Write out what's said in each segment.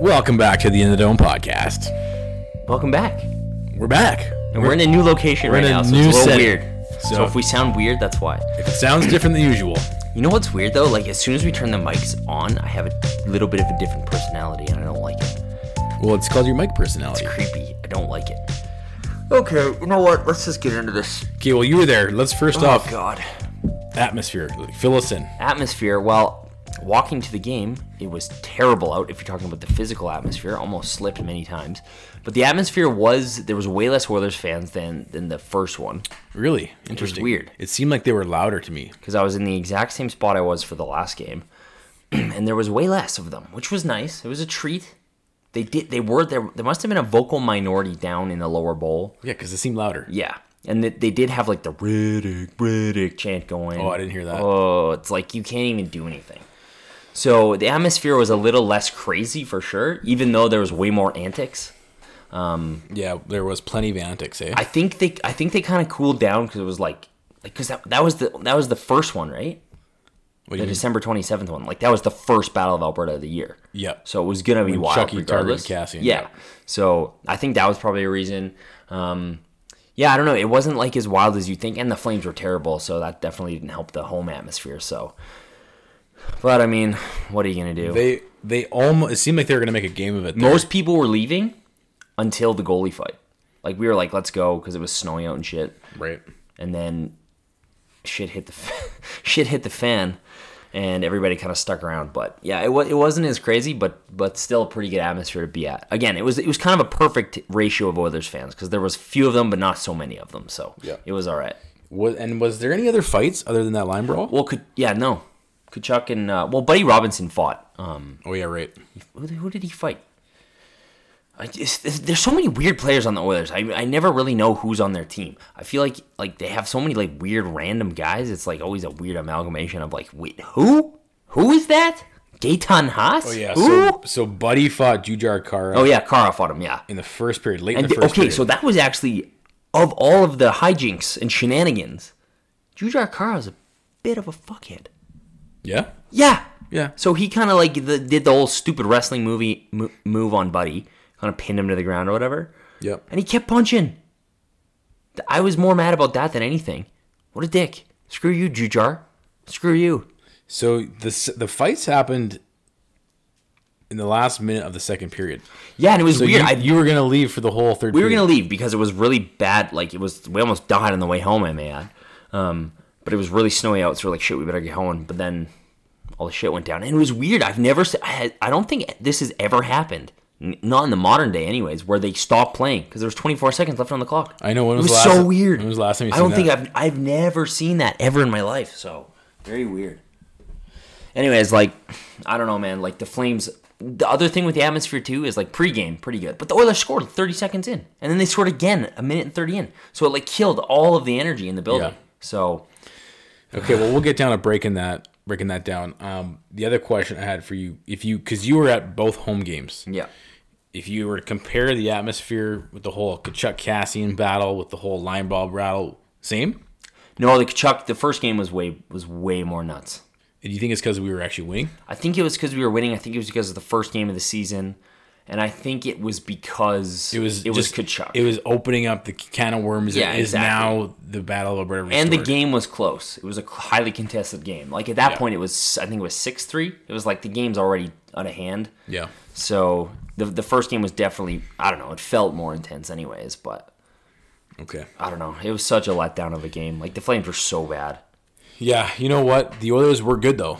Welcome back to the In the Dome podcast. Welcome back. We're back. And we're, in a new location right now, so new it's a little setting. weird. So, So- if we sound weird, that's why. If it sounds different than usual, You know what's weird though? Like as soon as we turn the mics on, I have a little bit of a different personality, and I don't like it. well, it's called your mic personality. It's creepy. I don't like it. Okay, you know what? Let's just get into this. Okay, well, you were there. Let's first Oh off, God. atmosphere. Fill us in. Atmosphere. Well, walking to the game, it was terrible out. If you're talking about the physical atmosphere, almost slipped many times. But the atmosphere was there was way less Oilers fans than than the first one. Really interesting. weird. It seemed like they were louder to me. because I was in the exact same spot I was for the last game, and there was way less of them, which was nice. It was a treat. They did. They were there. There must have been a vocal minority down in the lower bowl. Yeah, because it seemed louder. Yeah, and they, they did have like the Rittich Rittich chant going. Oh, I didn't hear that. Oh, it's like you can't even do anything. So the atmosphere was a little less crazy for sure, even though there was way more antics. Yeah, there was plenty of antics, eh? I think they I think they kind of cooled down because it was like like because that, that was the that was the first one, right? The? December 27th one. Like that was the first Battle of Alberta of the year. Yeah. So it was gonna be When wild Chucky regardless. Kassian, yeah. yeah. So I think that was probably a reason. Um, yeah, I don't know. It wasn't like as wild as you think, and the Flames were terrible, so that definitely didn't help the home atmosphere. So, but I mean, what are you gonna do? They they almost it seemed like they were gonna make a game of it. there. Most people were leaving until the goalie fight. Like we were like, let's go because it was snowing out and shit. right. and then shit hit the shit hit the fan, and everybody kind of stuck around. But yeah, it was it wasn't as crazy, but but still a pretty good atmosphere to be at. Again, it was it was kind of a perfect ratio of Oilers fans because there was few of them, but not so many of them. So Yeah. it was all right. Was, and was there any other fights other than that line brawl? Well, could yeah no, Tkachuk and uh, well Buddy Robinson fought. Um, Oh yeah, right. who, who did he fight? I just, there's so many weird players on the Oilers. I, I never really know who's on their team. I feel like like they have so many like weird random guys. It's like always a weird amalgamation of like, wait, who? Who is that? Gaetan Haas? Oh yeah. Who? So so Buddy fought Jujhar Khaira oh yeah, Khaira fought him. Yeah. in the first period, late And in the th- first okay, period. so that was actually of all of the hijinks and shenanigans, Jujhar Khaira is a bit of a fuckhead. Yeah, Yeah. yeah. So he kind of like the, did the whole stupid wrestling movie mo- move on Buddy, kind of pinned him to the ground or whatever, Yep. and he kept punching. I was more mad about that than anything. What a dick! Screw you, Jujhar. Screw you. So the the fights happened in the last minute of the second period. Yeah, and it was So weird. you, I, you were gonna leave for the whole third. we were gonna leave because it was really bad. Like it was, we almost died on the way home. I may add, um, but it was really snowy out, so we're like, shit, we better get home. But then all the shit went down, and it was weird. I've never, I, had, I don't think this has ever happened. N- Not in the modern day, anyways, where they stopped playing because there was 24 seconds left on the clock. I know, when it was was the last- so weird. when was the last time you I don't seen think? I've I've never seen that ever in my life. So very weird. Anyways, like I don't know, man. Like the Flames. The other thing with the atmosphere too is like pregame, pretty good. But the Oilers scored 30 seconds in, and then they scored again a minute and 30 in. So it like killed all of the energy in the building. Yeah. So Okay, well we'll get down to breaking that breaking that down. Um, the other question I had for you, if you because you were at both home games, yeah, if you were to compare the atmosphere with the whole Tkachuk Kassian battle with the whole line ball battle, same. no, the Tkachuk. The first game was way was way more nuts. Do you think it's because we were actually winning? I think it was because we were winning. I think it was because of the first game of the season, and I think it was because It was it just, was Tkachuk. It was opening up the can of worms. Yeah, is exactly. now the battle of Alberta. and the game was close. It was a highly contested game. Like at that Yeah. point, it was I think it was six three. It was like the game's already out of hand. Yeah. So the the first game was definitely I don't know. It felt more intense, anyways. But Okay. I don't know. It was such a letdown of a game. Like the Flames were so bad. Yeah. You know what? The Oilers were good though.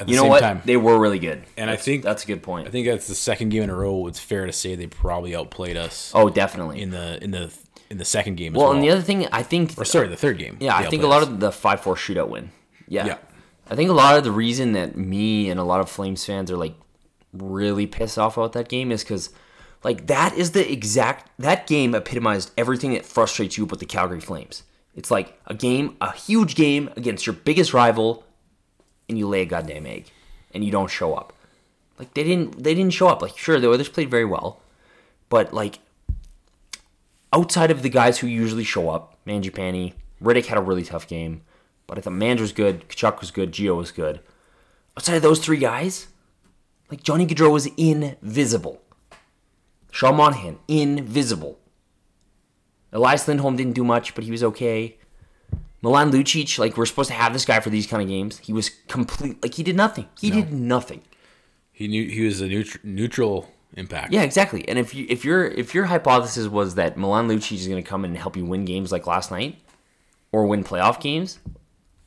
At the You know same what? time, They were really good. And I think- that's a good point. I think that's the second game in a row. It's fair to say they probably outplayed us oh, definitely. in the in the in the second game. As well, well, and the other thing, I think or sorry, the third game. Yeah, I think a lot us. of the five four shootout win. Yeah. Yeah. I think a lot of the reason that me and a lot of Flames fans are like really pissed off about that game is because like that is the exact that game epitomized everything that frustrates you about the Calgary Flames. It's like a game, a huge game against your biggest rival, and you lay a goddamn egg, and you don't show up. Like they didn't, they didn't show up. Like sure, the Oilers played very well, but like outside of the guys who usually show up, Mangiapane, Rittich had a really tough game, but I thought Mange was good, Tkachuk was good, Gio was good. Outside of those three guys, Like Johnny Gaudreau was invisible. Sean Monahan, invisible. Elias Lindholm didn't do much, but he was okay. Milan Lucic, like we're supposed to have this guy for these kind of games. He was complete, like he did nothing. He did nothing. He knew he was a neutral, neutral impact. Yeah, exactly. And if you if your if your hypothesis was that Milan Lucic is going to come and help you win games like last night, or win playoff games,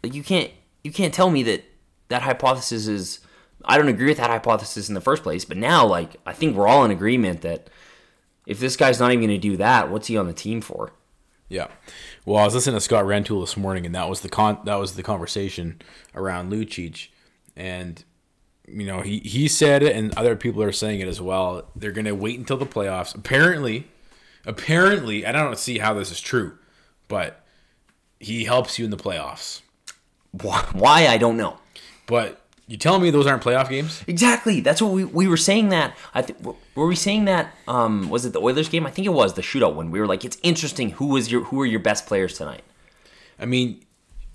like you can't you can't tell me that that hypothesis is. I don't agree with that hypothesis in the first place, but now like I think we're all in agreement that if this guy's not even going to do that, what's he on the team for? Yeah. Well, I was listening to Scott Rentoul this morning, and that was the con that was the conversation around Lucic, and you know he he said it, and other people are saying it as well. They're gonna wait until the playoffs. Apparently, apparently, I don't see how this is true, but he helps you in the playoffs. Why I don't know. But you telling me those aren't playoff games? Exactly. That's what we, we were saying that. I think were we saying that? Um, was it the Oilers game? I think it was the shootout one. We were like, it's interesting. Who was your who are your best players tonight? I mean,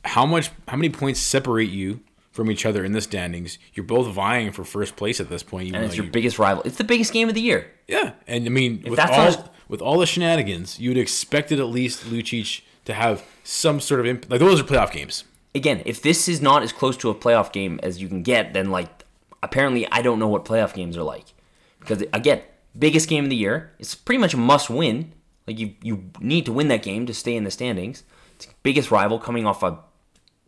how much how many points separate you from each other in the standings? You're both vying for first place at this point. And it's your you, biggest rival. It's the biggest game of the year. Yeah, and I mean, if with all with all the shenanigans, you'd expected at least Lucic to have some sort of imp- like those are playoff games again, if this is not as close to a playoff game as you can get, then like apparently I don't know what playoff games are like. Because again, biggest game of the year. It's pretty much a must win. Like you you need to win that game to stay in the standings. It's biggest rival coming off a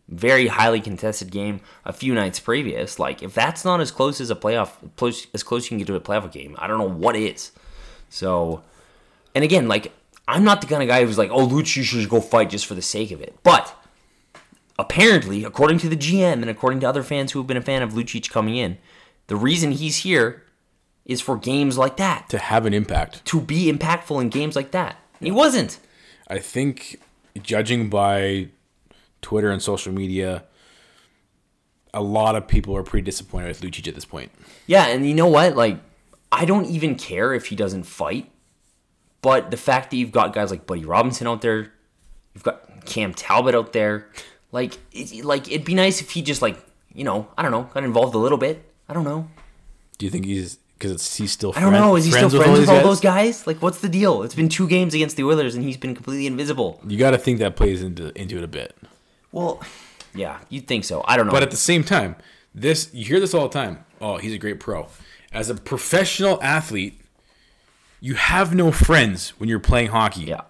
very highly contested game a few nights previous. Like if that's not as close as a playoff close as close you can get to a playoff game, I don't know what is. So and again, like I'm not the kind of guy who's like, oh you should go fight just for the sake of it. But apparently, according to the GM and according to other fans who have been a fan of Lucic coming in, the reason he's here is for games like that. To have an impact. To be impactful in games like that. He wasn't. I think, judging by Twitter and social media, a lot of people are pretty disappointed with Lucic at this point. Yeah, and you know what? Like, I don't even care if he doesn't fight. But the fact that you've got guys like Buddy Robinson out there, you've got Cam Talbot out there, like, it, like it'd be nice if he just like you know I don't know got involved a little bit. I don't know. Do you think he's because he's still? I don't know. Is he still friends with all, with all those guys? Like, what's the deal? It's been two games against the Oilers, and he's been completely invisible. You got to think that plays into into it a bit. Well, yeah, you'd think so. I don't know. But at the same time, this you hear this all the time. Oh, he's a great pro. As a professional athlete, you have no friends when you're playing hockey. Yeah.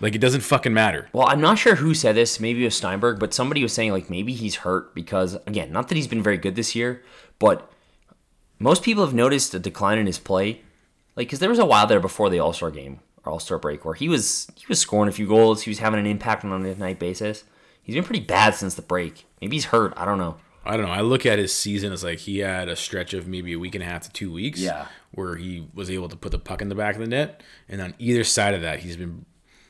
Like it doesn't fucking matter. Well, I'm not sure who said this. Maybe it was Steinberg, but somebody was saying like maybe he's hurt because again, not that he's been very good this year, but most people have noticed a decline in his play. Like, because there was a while there before the All Star game or All Star break where he was he was scoring a few goals, he was having an impact on a night basis. He's been pretty bad since the break. Maybe he's hurt. I don't know. I don't know. I look at his season as like he had a stretch of maybe a week and a half to two weeks. Yeah. Where he was able to put the puck in the back of the net, and on either side of that, he's been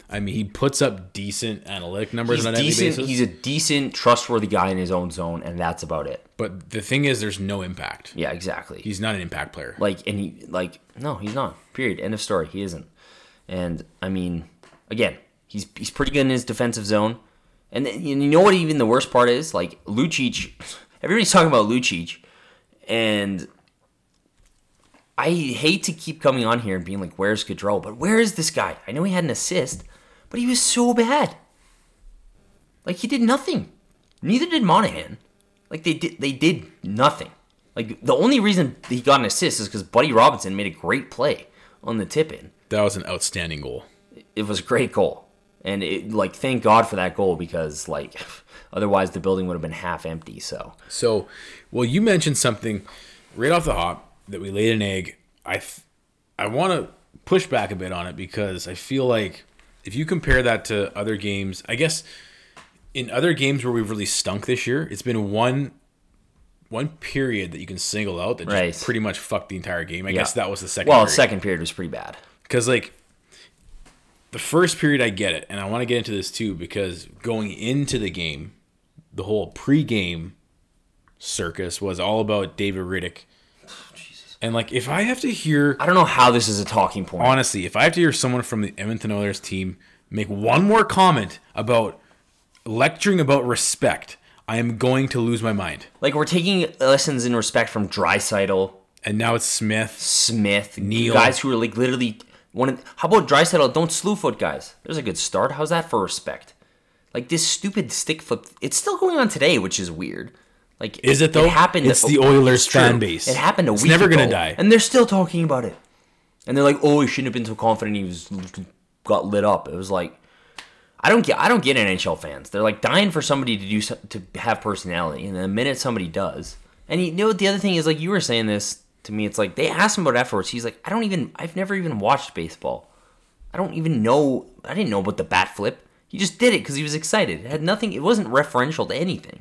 I mean, he puts up decent analytic numbers he's on a decent, He's a decent, trustworthy guy in his own zone, and that's about it. But the thing is, there's no impact. Yeah, exactly. He's not an impact player. Like, and he like no, he's not. Period. End of story. He isn't. And I mean, again, he's he's pretty good in his defensive zone. And, and you know what? Even the worst part is like Lucic. Everybody's talking about Lucic, and I hate to keep coming on here and being like, "Where's Gaudreau?" But where is this guy? I know he had an assist but he was so bad. Like he did nothing. Neither did Monahan. Like they did they did nothing. Like the only reason he got an assist is because Buddy Robinson made a great play on the tip in. That was an outstanding goal. It was a great goal. And it like thank God for that goal because like otherwise the building would have been half empty. So So well you mentioned something right off the hop that we laid an egg. I I want to push back a bit on it because I feel like if you compare that to other games, I guess in other games where we've really stunk this year, it's been one one period that you can single out that just right. pretty much fucked the entire game. I yeah. guess that was the second. Well, period. second period was pretty bad because like the first period, I get it, and I want to get into this too because going into the game, the whole pre-game circus was all about David Rittich and like, if I have to hear, I don't know how this is a talking point. Honestly, if I have to hear someone from the Edmonton Oilers team make one more comment about lecturing about respect, I am going to lose my mind. Like we're taking lessons in respect from Draisaitl and now it's Smith. Smith, Neal. guys who are like literally one. Of, how about Draisaitl? Don't slew foot guys. There's a good start. How's that for respect? Like this stupid stick flip. It's still going on today, which is weird. Like Is it though? It happened. It's the Oilers It's fan base. It happened a It's week. never gonna die. and they're still talking about it. And they're like, "Oh, he shouldn't have been so confident. He was got lit up." It was like, I don't get. I don't get NHL fans. They're like dying for somebody to do to have personality, and the minute somebody does, and you know the other thing is, like you were saying this to me, it's like they asked him about efforts. He's like, I don't even. I've never even watched baseball. I don't even know. I didn't know about the bat flip. He just did it because he was excited. It had nothing. It wasn't referential to anything.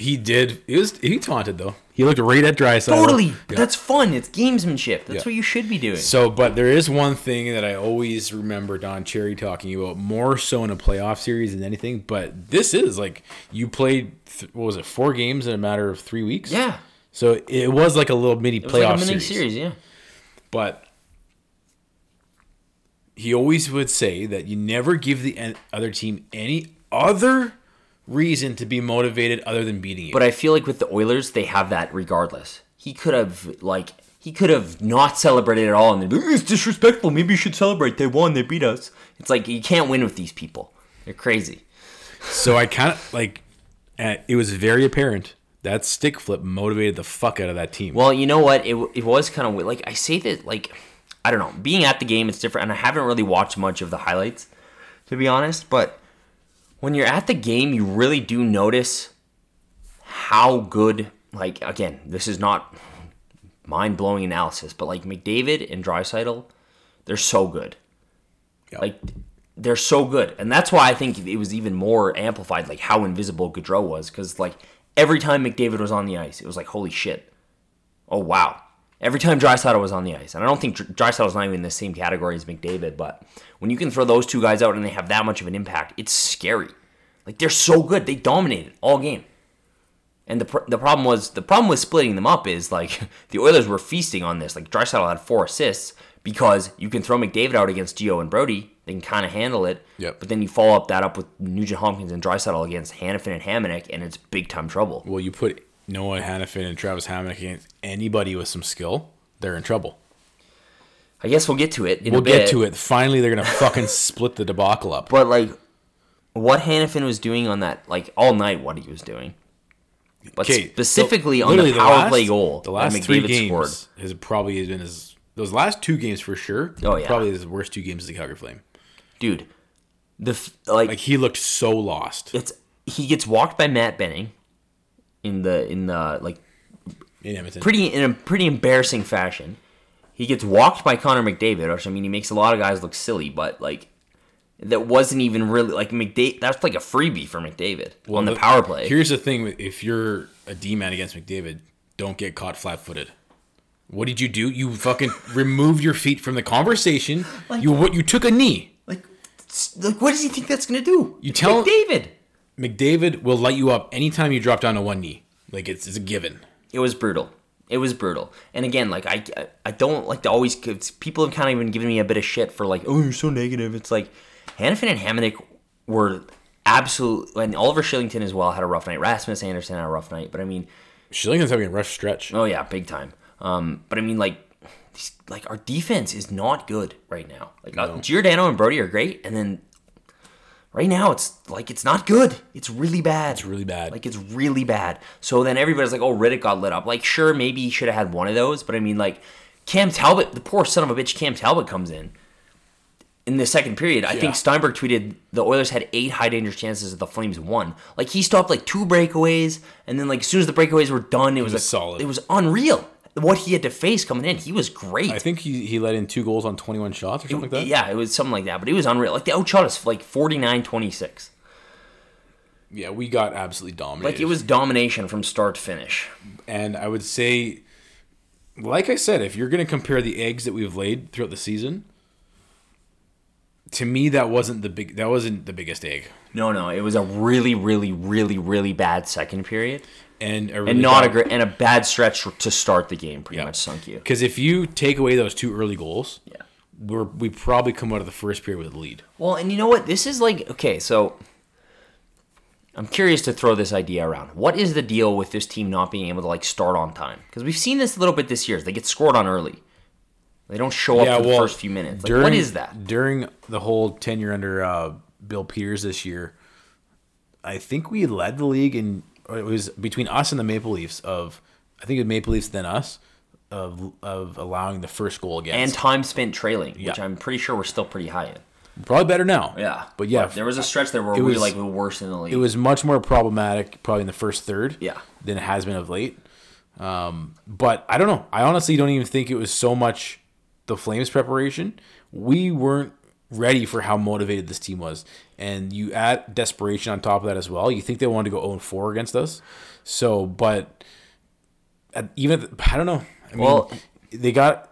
He did. He was. He taunted though. He looked right at Draisaitl. Totally. That's fun. It's gamesmanship. That's Yeah. what you should be doing. So, but there is one thing that I always remember Don Cherry talking about more so in a playoff series than anything. But this is like you played. Th- what was it? Four games in a matter of three weeks. Yeah. So it was like a little mini It was playoff like a mini series. series. Yeah. But he always would say that you never give the en- other team any other reason to be motivated other than beating you. But I feel like with the Oilers, they have that regardless. He could have like he could have not celebrated at all, and they'd "It's disrespectful. Maybe you should celebrate. They won. They beat us." It's like you can't win with these people. They're crazy. So I kind of like, uh, it was very apparent that stick flip motivated the fuck out of that team. Well, you know what? It, it was kind of like I say that like I don't know. Being at the game, it's different, and I haven't really watched much of the highlights, to be honest. But when you're at the game, you really do notice how good. Like again, this is not mind blowing analysis, but like McDavid and Draisaitl, they're so good. Yeah. Like they're so good, and that's why I think it was even more amplified. Like how invisible Gaudreau was, because like every time McDavid was on the ice, it was like holy shit. Oh wow! Every time Draisaitl was on the ice, and I don't think Draisaitl's not even in the same category as McDavid, but when you can throw those two guys out and they have that much of an impact, it's scary. Like they're so good, they dominated all game. And the pr- the problem was the problem with splitting them up is like the Oilers were feasting on this. Like Draisaitl had four assists because you can throw McDavid out against Gio and Brody, they can kind of handle it. Yep. But then you follow up that up with Nugent Hopkins and Draisaitl against Hanifin and Hamonic, and it's big time trouble. well, you put Noah Hanifin and Travis Hamonic against anybody with some skill, they're in trouble. I guess we'll get to it. In We'll a bit. get to it. Finally, they're gonna fucking split the debacle up. But like, what Hanifin was doing on that, like all night, what he was doing. But Okay, specifically so on the power last- play goal, The last three games scored. has probably been his those last two games for sure. Oh, yeah. probably his worst two games as a Calgary Flame. dude. The like, Like he looked so lost it's he gets walked by Matt Benning in the in the like in Edmonton. pretty in a pretty embarrassing fashion. He gets walked by Connor McDavid, which I mean he makes a lot of guys look silly, but like that wasn't even really like McDavid. That's like a freebie for McDavid on the, power play. Here's the thing: if you're a D man against McDavid, don't get caught flat-footed. What did you do? You fucking removed your feet from the conversation. you what? You took a knee. like, like what does he think that's gonna do? You It's tell- McDavid. McDavid will light you up anytime you drop down to one knee. Like it's, it's a given. It was brutal. It was brutal. And again, like I, I don't like to always. People have kind of even given me a bit of shit for like, oh, you're so negative. It's like Hanifin and Hamonic were absolute, and Oliver Kylington as well had a rough night. Rasmus Andersson had a rough night. But I mean, Kylington's having a rough stretch. oh yeah, big time. Um, but I mean, like, these, like our defense is not good right now. Like uh, Giordano and Brody are great, and then right now it's like it's not good. It's really bad. It's really bad. Like it's really bad. So then everybody's like, "Oh, Rittich got lit up." Like, sure, maybe he should have had one of those, but I mean, like, Cam Talbot, the poor son of a bitch, Cam Talbot comes in in the second period. I Yeah. think Steinberg tweeted the Oilers had eight high danger chances, the Flames won. Like he stopped like two breakaways, and then like as soon as the breakaways were done, it was, was like, solid. It was unreal. What he had to face coming in, he was great. I think he, he let in two goals on 21 shots or something like that. yeah, it was something like that, but it was unreal. Like they outshot us like 49-26. Yeah, we got absolutely dominated. Like it was domination from start to finish. and I would say, like I said, if you're going to compare the eggs that we've laid throughout the season, to me that wasn't the big that wasn't the biggest egg, No, no, it was a really, really, really, really bad second period, and a really and not a bad- great and a bad stretch to start the game. Pretty Yeah. much sunk you. Because if you take away those two early goals, Yeah. we're we probably come out of the first period with a lead. Well, and you know what? This is like okay, so I'm curious to throw this idea around. What is the deal with this team not being able to like start on time? Because we've seen this a little bit this year. They get scored on early. They don't show up for the first few minutes. Like, what is that? During the whole tenure under uh, Bill Peters this year, I think we led the league in it was between us and the Maple Leafs of I think it was Maple Leafs then us of of allowing the first goal against and time spent trailing, which I'm pretty sure we're still pretty high in. probably better now. Yeah, but yeah, there was a stretch there where it we was- were like the worst in the league. it was much more problematic probably in the first third. Yeah. than it has been of late. Um, but I don't know. I honestly don't even think it was so much the Flames preparation. We weren't ready for how motivated this team was, and you add desperation on top of that as well. You think they wanted to go 0 4 against us. So, but at, even I don't know. I mean, Well- they got.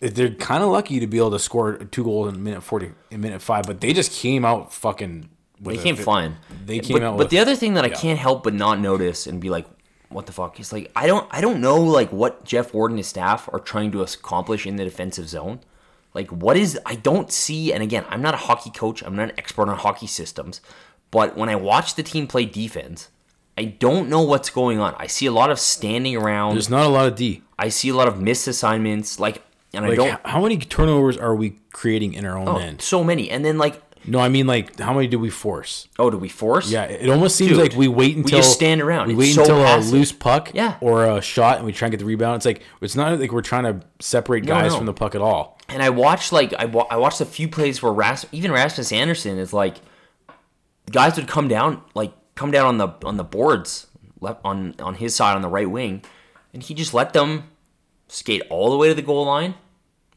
They're kind of lucky to be able to score two goals in minute forty, in minute five, but they just came out fucking. they came flying. They came but, out. But with, the other thing that I yeah. can't help but not notice and be like, what the fuck is like I don't I don't know like what Geoff Ward and his staff are trying to accomplish in the defensive zone. Like what is I don't see and again, I'm not a hockey coach, I'm not an expert on hockey systems, but when I watch the team play defense, I don't know what's going on. I see a lot of standing around. there's not a lot of D. I see a lot of missed assignments like and I don't how many turnovers are we creating in our own oh, end? so many. And then like No, I mean like how many do we force? oh, do we force? Yeah, it almost seems Dude, like we wait until we just stand around. We wait so until passive. a loose puck, Yeah. or a shot, and we try and get the rebound. It's like it's not like we're trying to separate No, guys no. from the puck at all. And I watched like I, wa- I watched a few plays where Ras- even Rasmus Andersson is like guys would come down like come down on the on the boards left on on his side on the right wing, and he just let them skate all the way to the goal line,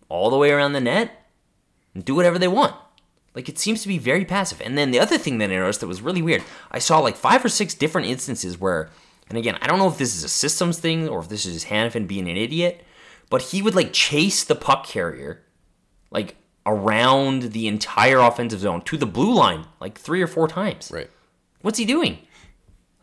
all the way around the net, and do whatever they want. Like it seems to be very passive. And then the other thing that I noticed that was really weird, I saw like five or six different instances where, and again, I don't know if this is a systems thing or if this is just Hanifin being an idiot, but he would like chase the puck carrier, like around the entire offensive zone to the blue line, like three or four times. Right. What's he doing?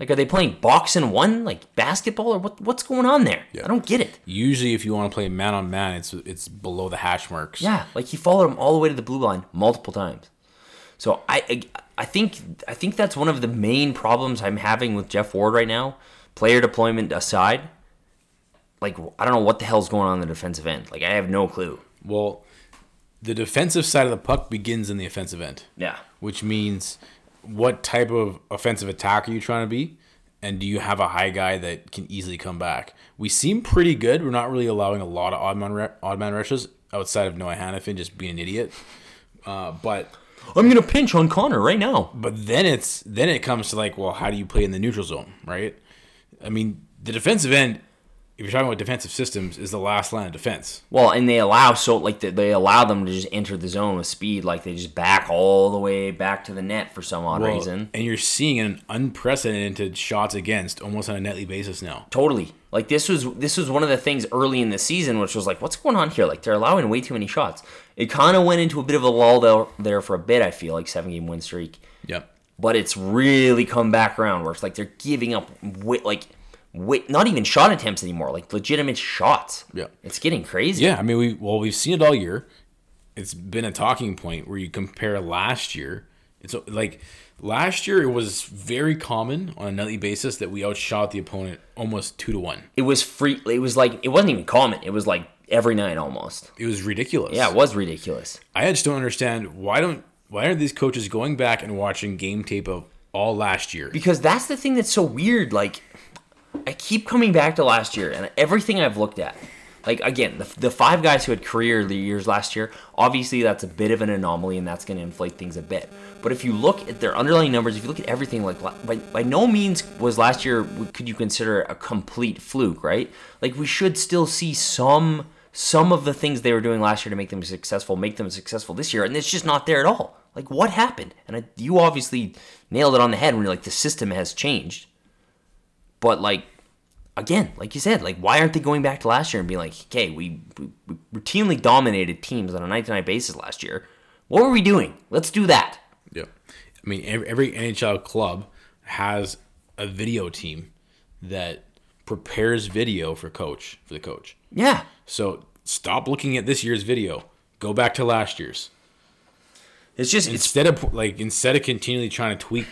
Like, are they playing box and one, like basketball, or what? What's going on there? I don't get it. Usually, if you want to play man on man, it's it's below the hash marks. Yeah, like he followed him all the way to the blue line multiple times. So I, I, I think I think that's one of the main problems I'm having with Geoff Ward right now. Player deployment aside, like I don't know what the hell's going on in the defensive end. Like I have no clue. Well, the defensive side of the puck begins in the offensive end. Yeah. which means what type of offensive attack are you trying to be? And do you have a high guy that can easily come back? We seem pretty good. We're not really allowing a lot of odd man, ru- odd man rushes outside of Noah Hanifin just being an idiot. Uh, but I'm gonna pinch on Connor right now. but then it's then it comes to like, well, how do you play in the neutral zone, right? I mean, the defensive end, if you're talking about defensive systems, is the last line of defense. Well, and they allow so like they, allow them to just enter the zone with speed, like they just back all the way back to the net for some odd Well, reason. and you're seeing an unprecedented shots against almost on a nightly basis now. Totally. Like this was this was one of the things early in the season, which was like, what's going on here? Like they're allowing way too many shots. It kind of went into a bit of a lull there, there for a bit. I feel like seven game win streak, Yep. but it's really come back around where it's like they're giving up like wi- not even shot attempts anymore, like legitimate shots. Yeah. it's getting crazy. Yeah, I mean, we well, we've seen it all year. It's been a talking point where you compare last year. It's like last year it was very common on a nightly basis that we outshot the opponent almost two to one. It was free. It was like it wasn't even common. It was like every night almost. It was ridiculous. Yeah, it was ridiculous. I just don't understand why don't why aren't these coaches going back and watching game tape of all last year? because that's the thing that's so weird. Like, I keep coming back to last year and everything I've looked at. Like again, the, the five guys who had career years last year, obviously that's a bit of an anomaly and that's going to inflate things a bit. But if you look at their underlying numbers, if you look at everything, like by, by no means was last year could you consider a complete fluke, right? Like we should still see some some of the things they were doing last year to make them successful, make them successful this year, and it's just not there at all. Like what happened? And I, you obviously nailed it on the head when you're like the system has changed. But like again, like you said, like why aren't they going back to last year and being like, okay, we, we, we routinely dominated teams on a night to night basis last year. What were we doing? Let's do that. Yeah. I mean, every, every NHL club has a video team that prepares video for coach for the coach. Yeah. So stop looking at this year's video. Go back to last year's. It's just it's Instead of like instead of continually trying to tweak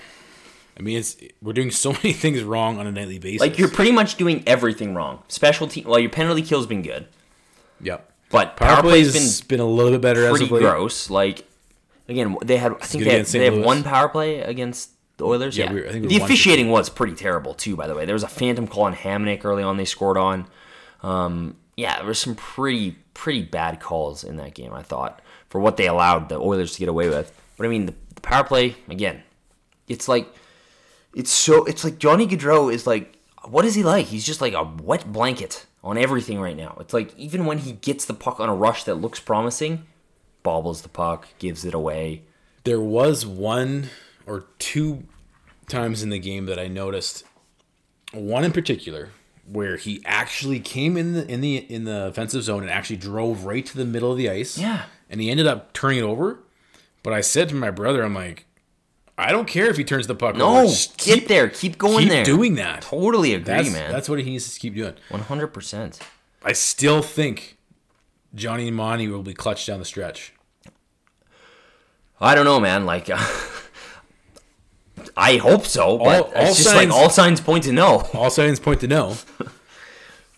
I mean, it's we're doing so many things wrong on a nightly basis. Like you're pretty much doing everything wrong. Special team. Well, your penalty kill's been good, yep. but Power, power play's play's been been, a little bit better as pretty of late. gross. Like again, they had I think they, had, they have one power play against the Oilers. Yeah, Yeah, we were- I think we the were one for officiating was pretty terrible too. By the way, there was a phantom call on Hamonic early on. They scored on. Um, yeah, there was some pretty pretty bad calls in that game. I thought for what they allowed the Oilers to get away with. But I mean, the, the power play again, it's like it's so it's like Johnny Gaudreau is like what is he like? He's just like a wet blanket on everything right now. It's like even when he gets the puck on a rush that looks promising, bobbles the puck, gives it away. There was one or two times in the game that I noticed. One in particular where he actually came in the in the in the offensive zone and actually drove right to the middle of the ice. Yeah. And he ended up turning it over. But I said to my brother, I'm like, I don't care if he turns the puck No, over. Just get there, keep going keep there. doing that. Totally agree, That's, man. that's what he needs to keep doing. One hundred percent. I still think Johnny and Monty will be clutch down the stretch. I don't know, man. Like, I hope so, but All- it's just signs- like all signs point to no. All signs point to no.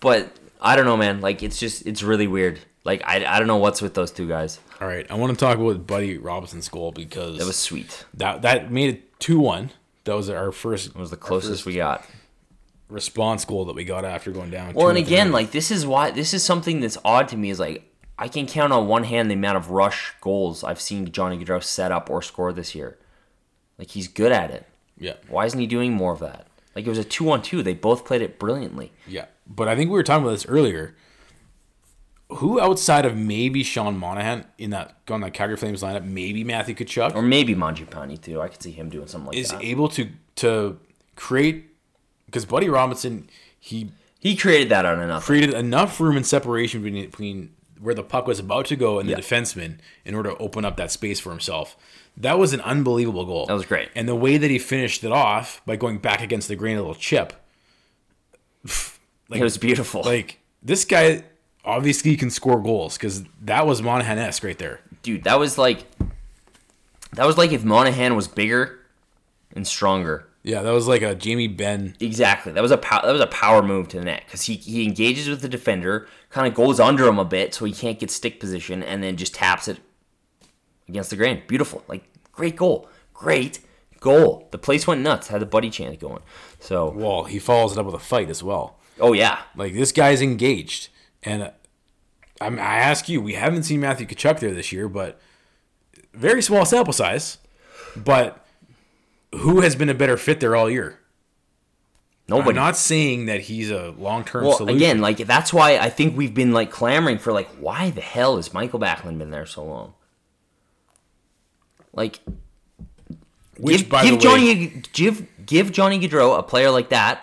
But I don't know, man. Like, it's just it's really weird. Like, I, I don't know what's with those two guys. All right, I want to talk about Buddy Robinson's goal because That was sweet. that that made it two one. That was our first It was the closest we got. response goal that we got after going down. Well, and 2-0. again, like this is why this is something that's odd to me. Is like I can count on one hand the amount of rush goals I've seen Johnny Gaudreau set up or score this year. Like he's good at it. yeah, Why isn't he doing more of that? Like it was a two on two. They both played it brilliantly. yeah. But I think we were talking about this earlier. Who outside of maybe Sean Monahan in that on that Calgary Flames lineup, maybe Matthew Tkachuk, Or maybe Mangiapane too. I could see him doing something like is that. able to to create because Buddy Robinson he He created that of nothing. created enough room and separation between, between where the puck was about to go and the Yeah. defenseman in order to open up that space for himself. That was an unbelievable goal. That was great. And the way that he finished it off by going back against the grain, a little chip. Like, it was beautiful. like this guy obviously he can score goals because that was Monahan esque right there. Dude, that was like that was like if Monahan was bigger and stronger. Yeah, that was like a Jamie Benn. Exactly. That was a pow- that was a power move to the net because he he engages with the defender, kind of goes under him a bit so he can't get stick position, and then just taps it against the grain. Beautiful, like great goal, great goal. The place went nuts. Had the buddy chant going. So, Well, he follows it up with a fight as well. oh yeah, Like this guy's engaged, and uh, I'm, I ask you, we haven't seen Matthew Tkachuk there this year, but very small sample size. But who has been a better fit there all year? I'm not saying that he's a long term solution. well, solution. again, like that's why I think we've been like clamoring for like, why the hell has Michael Backlund been there so long? Like, which give, give the way, Johnny give give Johnny Gaudreau a player like that.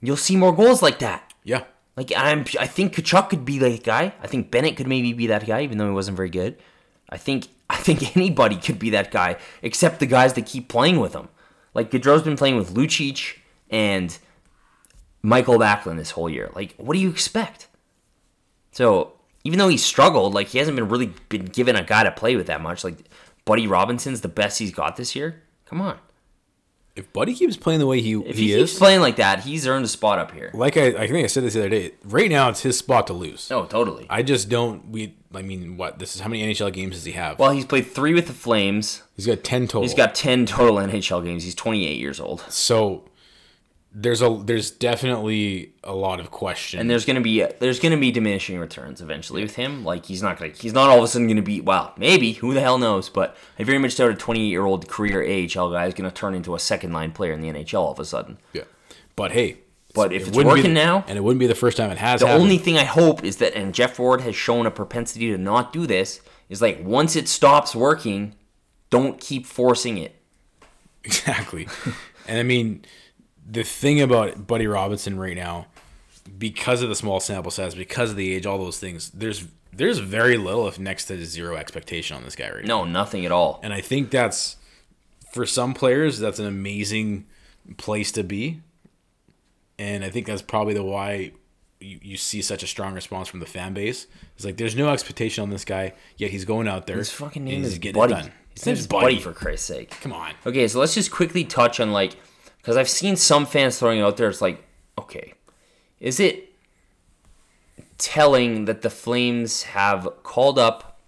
You'll see more goals like that. yeah, Like I'm, I think Tkachuk could be that guy. I think Bennett could maybe be that guy, even though he wasn't very good. I think I think anybody could be that guy, except the guys that keep playing with him. Like Gaudreau's been playing with Lucic and Michael Backlund this whole year. Like, what do you expect? So even though he struggled, like he hasn't been really been given a guy to play with that much. Like Buddy Robinson's the best he's got this year. Come on, if Buddy keeps playing the way he if he, he, is, keeps playing like that, he's earned a spot up here. like I, I think I said this the other day. Right now, it's his spot to lose. Oh, totally. I just don't. We, I mean, what? This is how many NHL games does he have? Well, he's played three with the Flames. he's got ten total. He's got 10 total NHL games. He's 28 years old. so there's a there's definitely a lot of question. And there's going to be there's going to be diminishing returns eventually with him. Like he's not to he's not all of a sudden going to be well, maybe, who the hell knows, but I very much doubt a 28-year-old career AHL guy is going to turn into a second line player in the NHL all of a sudden. yeah, but hey, But if it it's be working now- and it wouldn't be the first time it has. The happened. only thing I hope is that and Geoff Ward has shown a propensity to not do this is like once it stops working, don't keep forcing it. Exactly. and I mean, the thing about Buddy Robinson right now, because of the small sample size, because of the age, all those things, there's there's very little, if next to zero, expectation on this guy right now. No, nothing at all. And I think that's for some players, that's an amazing place to be. And I think that's probably the why you, you see such a strong response from the fan base. It's like there's no expectation on this guy, yet he's going out there. His fucking name is Buddy. done. His name's Buddy. Buddy, for Christ's sake. Come on. Okay, so let's just quickly touch on like, because I've seen some fans throwing out there. It's like, okay, is it telling that the Flames have called up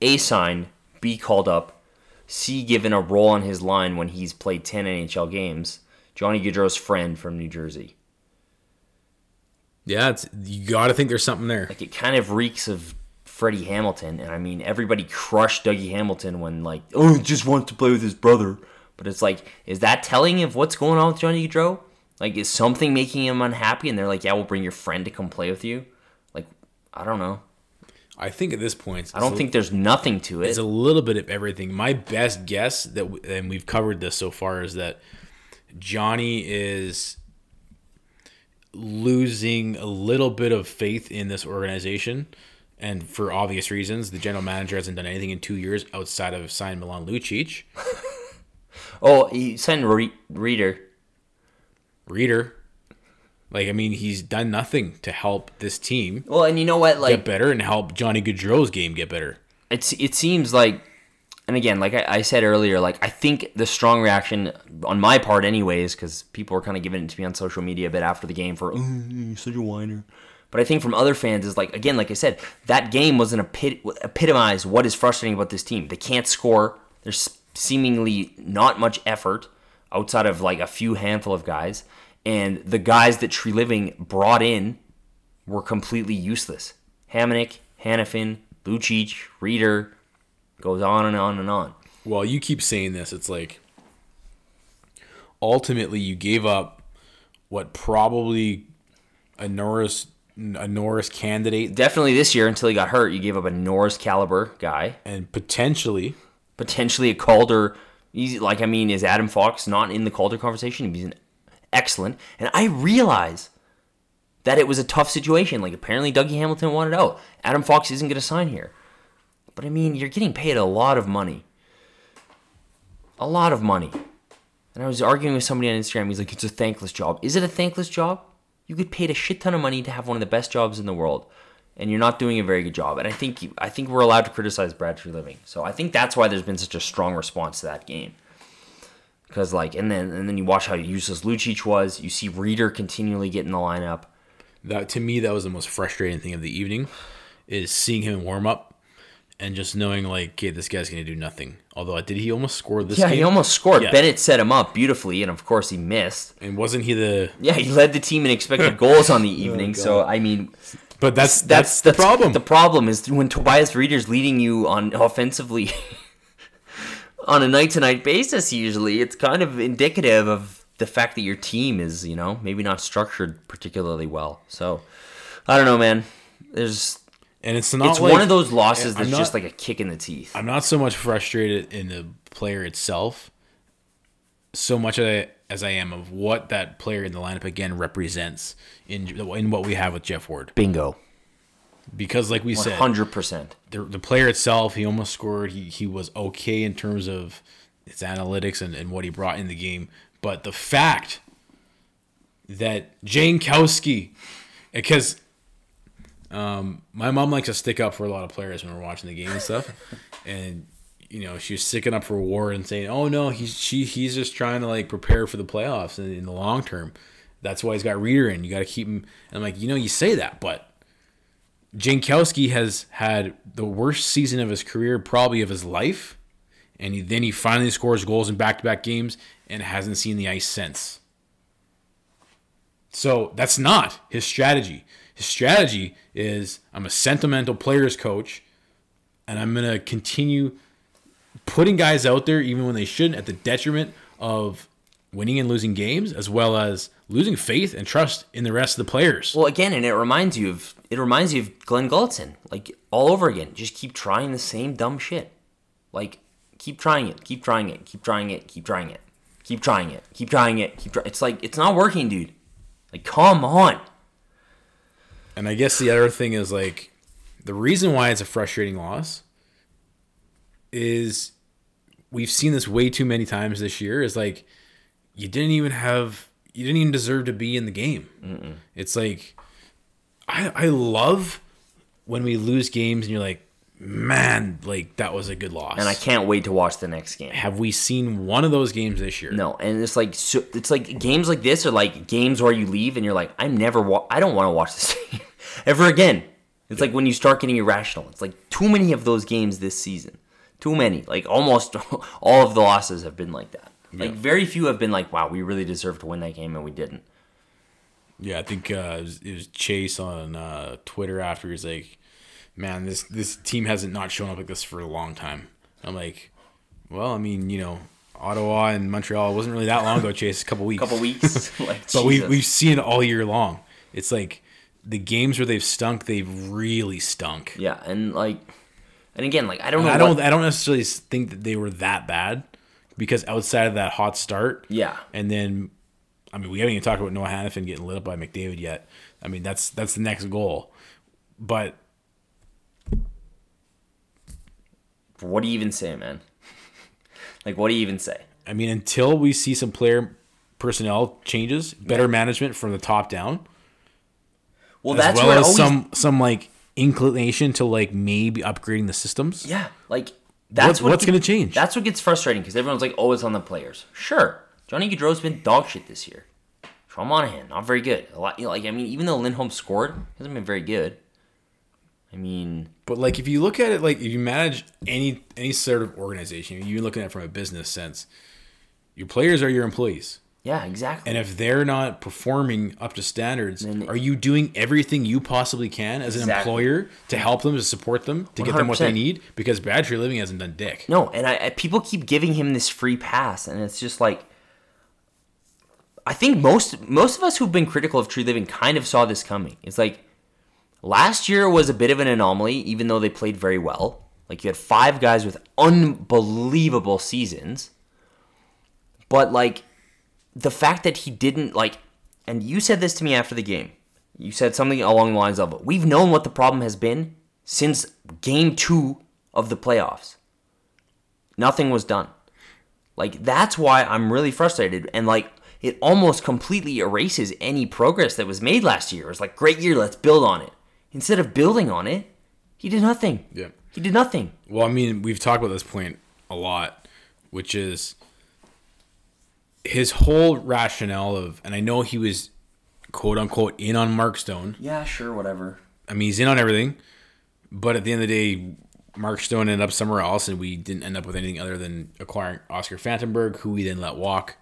A sign, B called up, C given a role on his line when he's played 10 NHL games, Johnny Gaudreau's friend from New Jersey? Yeah, it's you got to think there's something there. Like it kind of reeks of Freddie Hamilton, and I mean everybody crushed Dougie Hamilton when like oh he just wants to play with his brother, but it's like is that telling of what's going on with Johnny Gaudreau? Like is something making him unhappy, and they're like yeah we'll bring your friend to come play with you? Like I don't know. I think at this point, I don't think there's nothing to it. It's a little bit of everything. My best guess that, and we've covered this so far, is that Johnny is losing a little bit of faith in this organization. And for obvious reasons, the general manager hasn't done anything in two years outside of sign Milan Lucic. oh, he signed Re- Rieder. Rieder. Like, I mean, he's done nothing to help this team. Well, and you know what? Like, get better and help Johnny Gaudreau's game get better. It's it seems like and again, like I, I, said earlier, like I think the strong reaction on my part, anyways, because people were kind of giving it to me on social media a bit after the game for, oh, you're such a whiner. But I think from other fans is like, again, like I said, that game was an epit- epitomize what is frustrating about this team. They can't score. There's seemingly not much effort outside of like a few handful of guys, and the guys that Treliving brought in were completely useless. Hamonic, Hanifin, Lucic, Rieder, Goes on and on and on. Well, you keep saying this. It's like ultimately you gave up what probably a Norris a Norris candidate. Definitely this year until he got hurt, you gave up a Norris caliber guy and potentially potentially a Calder. He's like I mean, is Adam Fox not in the Calder conversation? He's an excellent, and I realize that it was a tough situation. Like apparently Dougie Hamilton wanted out. Adam Fox isn't going to sign here. But I mean, you're getting paid a lot of money. A lot of money. And I was arguing with somebody on Instagram. He's like, it's a thankless job. Is it a thankless job? You get paid a shit ton of money to have one of the best jobs in the world, and you're not doing a very good job. And I think I think we're allowed to criticize Brad Treliving. So I think that's why there's been such a strong response to that game. Because like, and then and then you watch how useless Lucic was. You see Rieder continually get in the lineup. That to me, that was the most frustrating thing of the evening, is seeing him warm up and just knowing like, okay, this guy's gonna do nothing. Although, I did he almost score this? Yeah, game? he almost scored. Yeah. Bennett set him up beautifully, and of course he missed. And wasn't he the? Yeah, he led the team in expected goals on the oh, evening. oh, so I mean, but that's that's, that's the problem. The problem is when Tobias Rieder's leading you on offensively on a night to night basis. Usually, it's kind of indicative of the fact that your team is, you know, maybe not structured particularly well. So I don't know, man. There's and it's not it's like, one of those losses that's not, just like a kick in the teeth. I'm not so much frustrated in the player itself, so much as I am of what that player in the lineup again represents in in what we have with Geoff Ward. Bingo. Because, like we 100%. said, hundred percent. The the player itself, he almost scored. He he was okay in terms of his analytics and, and what he brought in the game. But the fact that Jankowski, because um, my mom likes to stick up for a lot of players when we're watching the game and stuff, and you know she was sticking up for Ward and saying, "Oh no, he's she he's just trying to like prepare for the playoffs in, in the long term. That's why he's got Rieder in. You got to keep him." And I'm like, you know, you say that, but Jankowski has had the worst season of his career, probably of his life, and he, then he finally scores goals in back-to-back games and hasn't seen the ice since. So that's not his strategy. His strategy is I'm a sentimental players coach, and I'm gonna continue putting guys out there even when they shouldn't, at the detriment of winning and losing games, as well as losing faith and trust in the rest of the players. Well, again, and it reminds you of it reminds you of Glenn Gulutzan, like all over again. Just keep trying the same dumb shit. Like keep trying it, keep trying it, keep trying it, keep trying it, keep trying it, keep trying it, keep trying. It's like it's not working, dude. Like come on. And I guess the other thing is like the reason why it's a frustrating loss is we've seen this way too many times this year is like you didn't even have you didn't even deserve to be in the game. Mm-mm. It's like I I love when we lose games and you're like man, like that was a good loss. and I can't wait to watch the next game. have we seen one of those games this year? No, and it's like so, it's like games like this are like games where you leave and you're like, I'm never, wa- I don't want to watch this game ever again. It's like when you start getting irrational. It's like too many of those games this season, too many. Like almost all of the losses have been like that. Like very few have been like, wow, we really deserved to win that game and we didn't. Yeah, I think uh, it, was, it was Chase on uh, Twitter after he's like, "Man, this this team hasn't not shown up like this for a long time." I'm like, "Well, I mean, you know, Ottawa and Montreal wasn't really that long ago, Chase. A couple weeks, couple weeks, like, but we we've seen it all year long. It's like the games where they've stunk, they've really stunk. yeah, and like, and again, like I don't know. I don't I don't necessarily think that they were that bad because outside of that hot start, Yeah. and then I mean we haven't even talked about Noah Hanifin getting lit up by McDavid yet. I mean that's that's the next goal, but What do you even say, man? like, what do you even say? I mean until we see some player personnel changes, better management from the top down, Well, as that's well where as always some some like inclination to like maybe upgrading the systems. Yeah, like that's What- what what's gonna change? That's what gets frustrating because everyone's like, "Oh, it's on the players." Sure, Johnny Gaudreau's been dog shit this year. Sean Monahan, not very good. A lot, you know, like I mean, even though Lindholm scored, hasn't been very good. I mean, But like if you look at it like if you manage any any sort of organization, you're looking at it from a business sense. Your players are your employees. Yeah, exactly. And if they're not performing up to standards, are you doing everything you possibly can as an employer to help them, to support them, to get them what they need? Because Brad Treliving hasn't done dick. No, and I, I people keep giving him this free pass, and it's just like I think most most of us who've been critical of Treliving kind of saw this coming. It's like last year was a bit of an anomaly, even though they played very well. Like you had five guys with unbelievable seasons, but like the fact that he didn't like, and you said this to me after the game. You said something along the lines of, "We've known what the problem has been since Game Two of the playoffs." nothing was done. Like that's why I'm really frustrated and like it almost completely erases any progress that was made last year. It's like great year, let's build on it. Instead of building on it, he did nothing. Yeah. He did nothing. Well, I mean, we've talked about this point a lot, which is his whole rationale of, and I know he was quote unquote in on Mark Stone. Yeah, sure, whatever. I mean, he's in on everything, but at the end of the day, Mark Stone ended up somewhere else, and we didn't end up with anything other than acquiring Oscar Fantenberg, who we then let walk,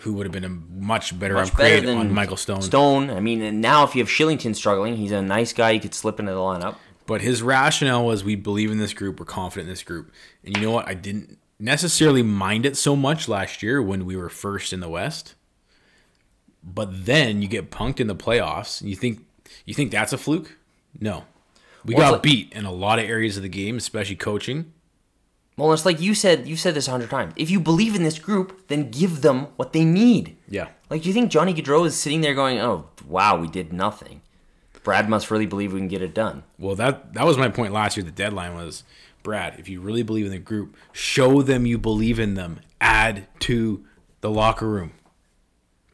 who would have been a much better Much upgrade better than on Michael Stone. Stone. I mean, and now if you have Kylington struggling, he's a nice guy. You could slip into the lineup. But his rationale was we believe in this group, we're confident in this group. And you know what? I didn't necessarily mind it so much last year when we were first in the West. But then you get punked in the playoffs. And you think you think that's a fluke? No. We Well, got like- beat in a lot of areas of the game, especially coaching. Well, it's like you said. You said this a hundred times. If you believe in this group, then give them what they need. Yeah. Like, do you think Johnny Gaudreau is sitting there going, "Oh, wow, we did nothing"? Brad must really believe we can get it done. Well, that that was my point last year. The deadline was, Brad, if you really believe in the group, show them you believe in them. Add to the locker room.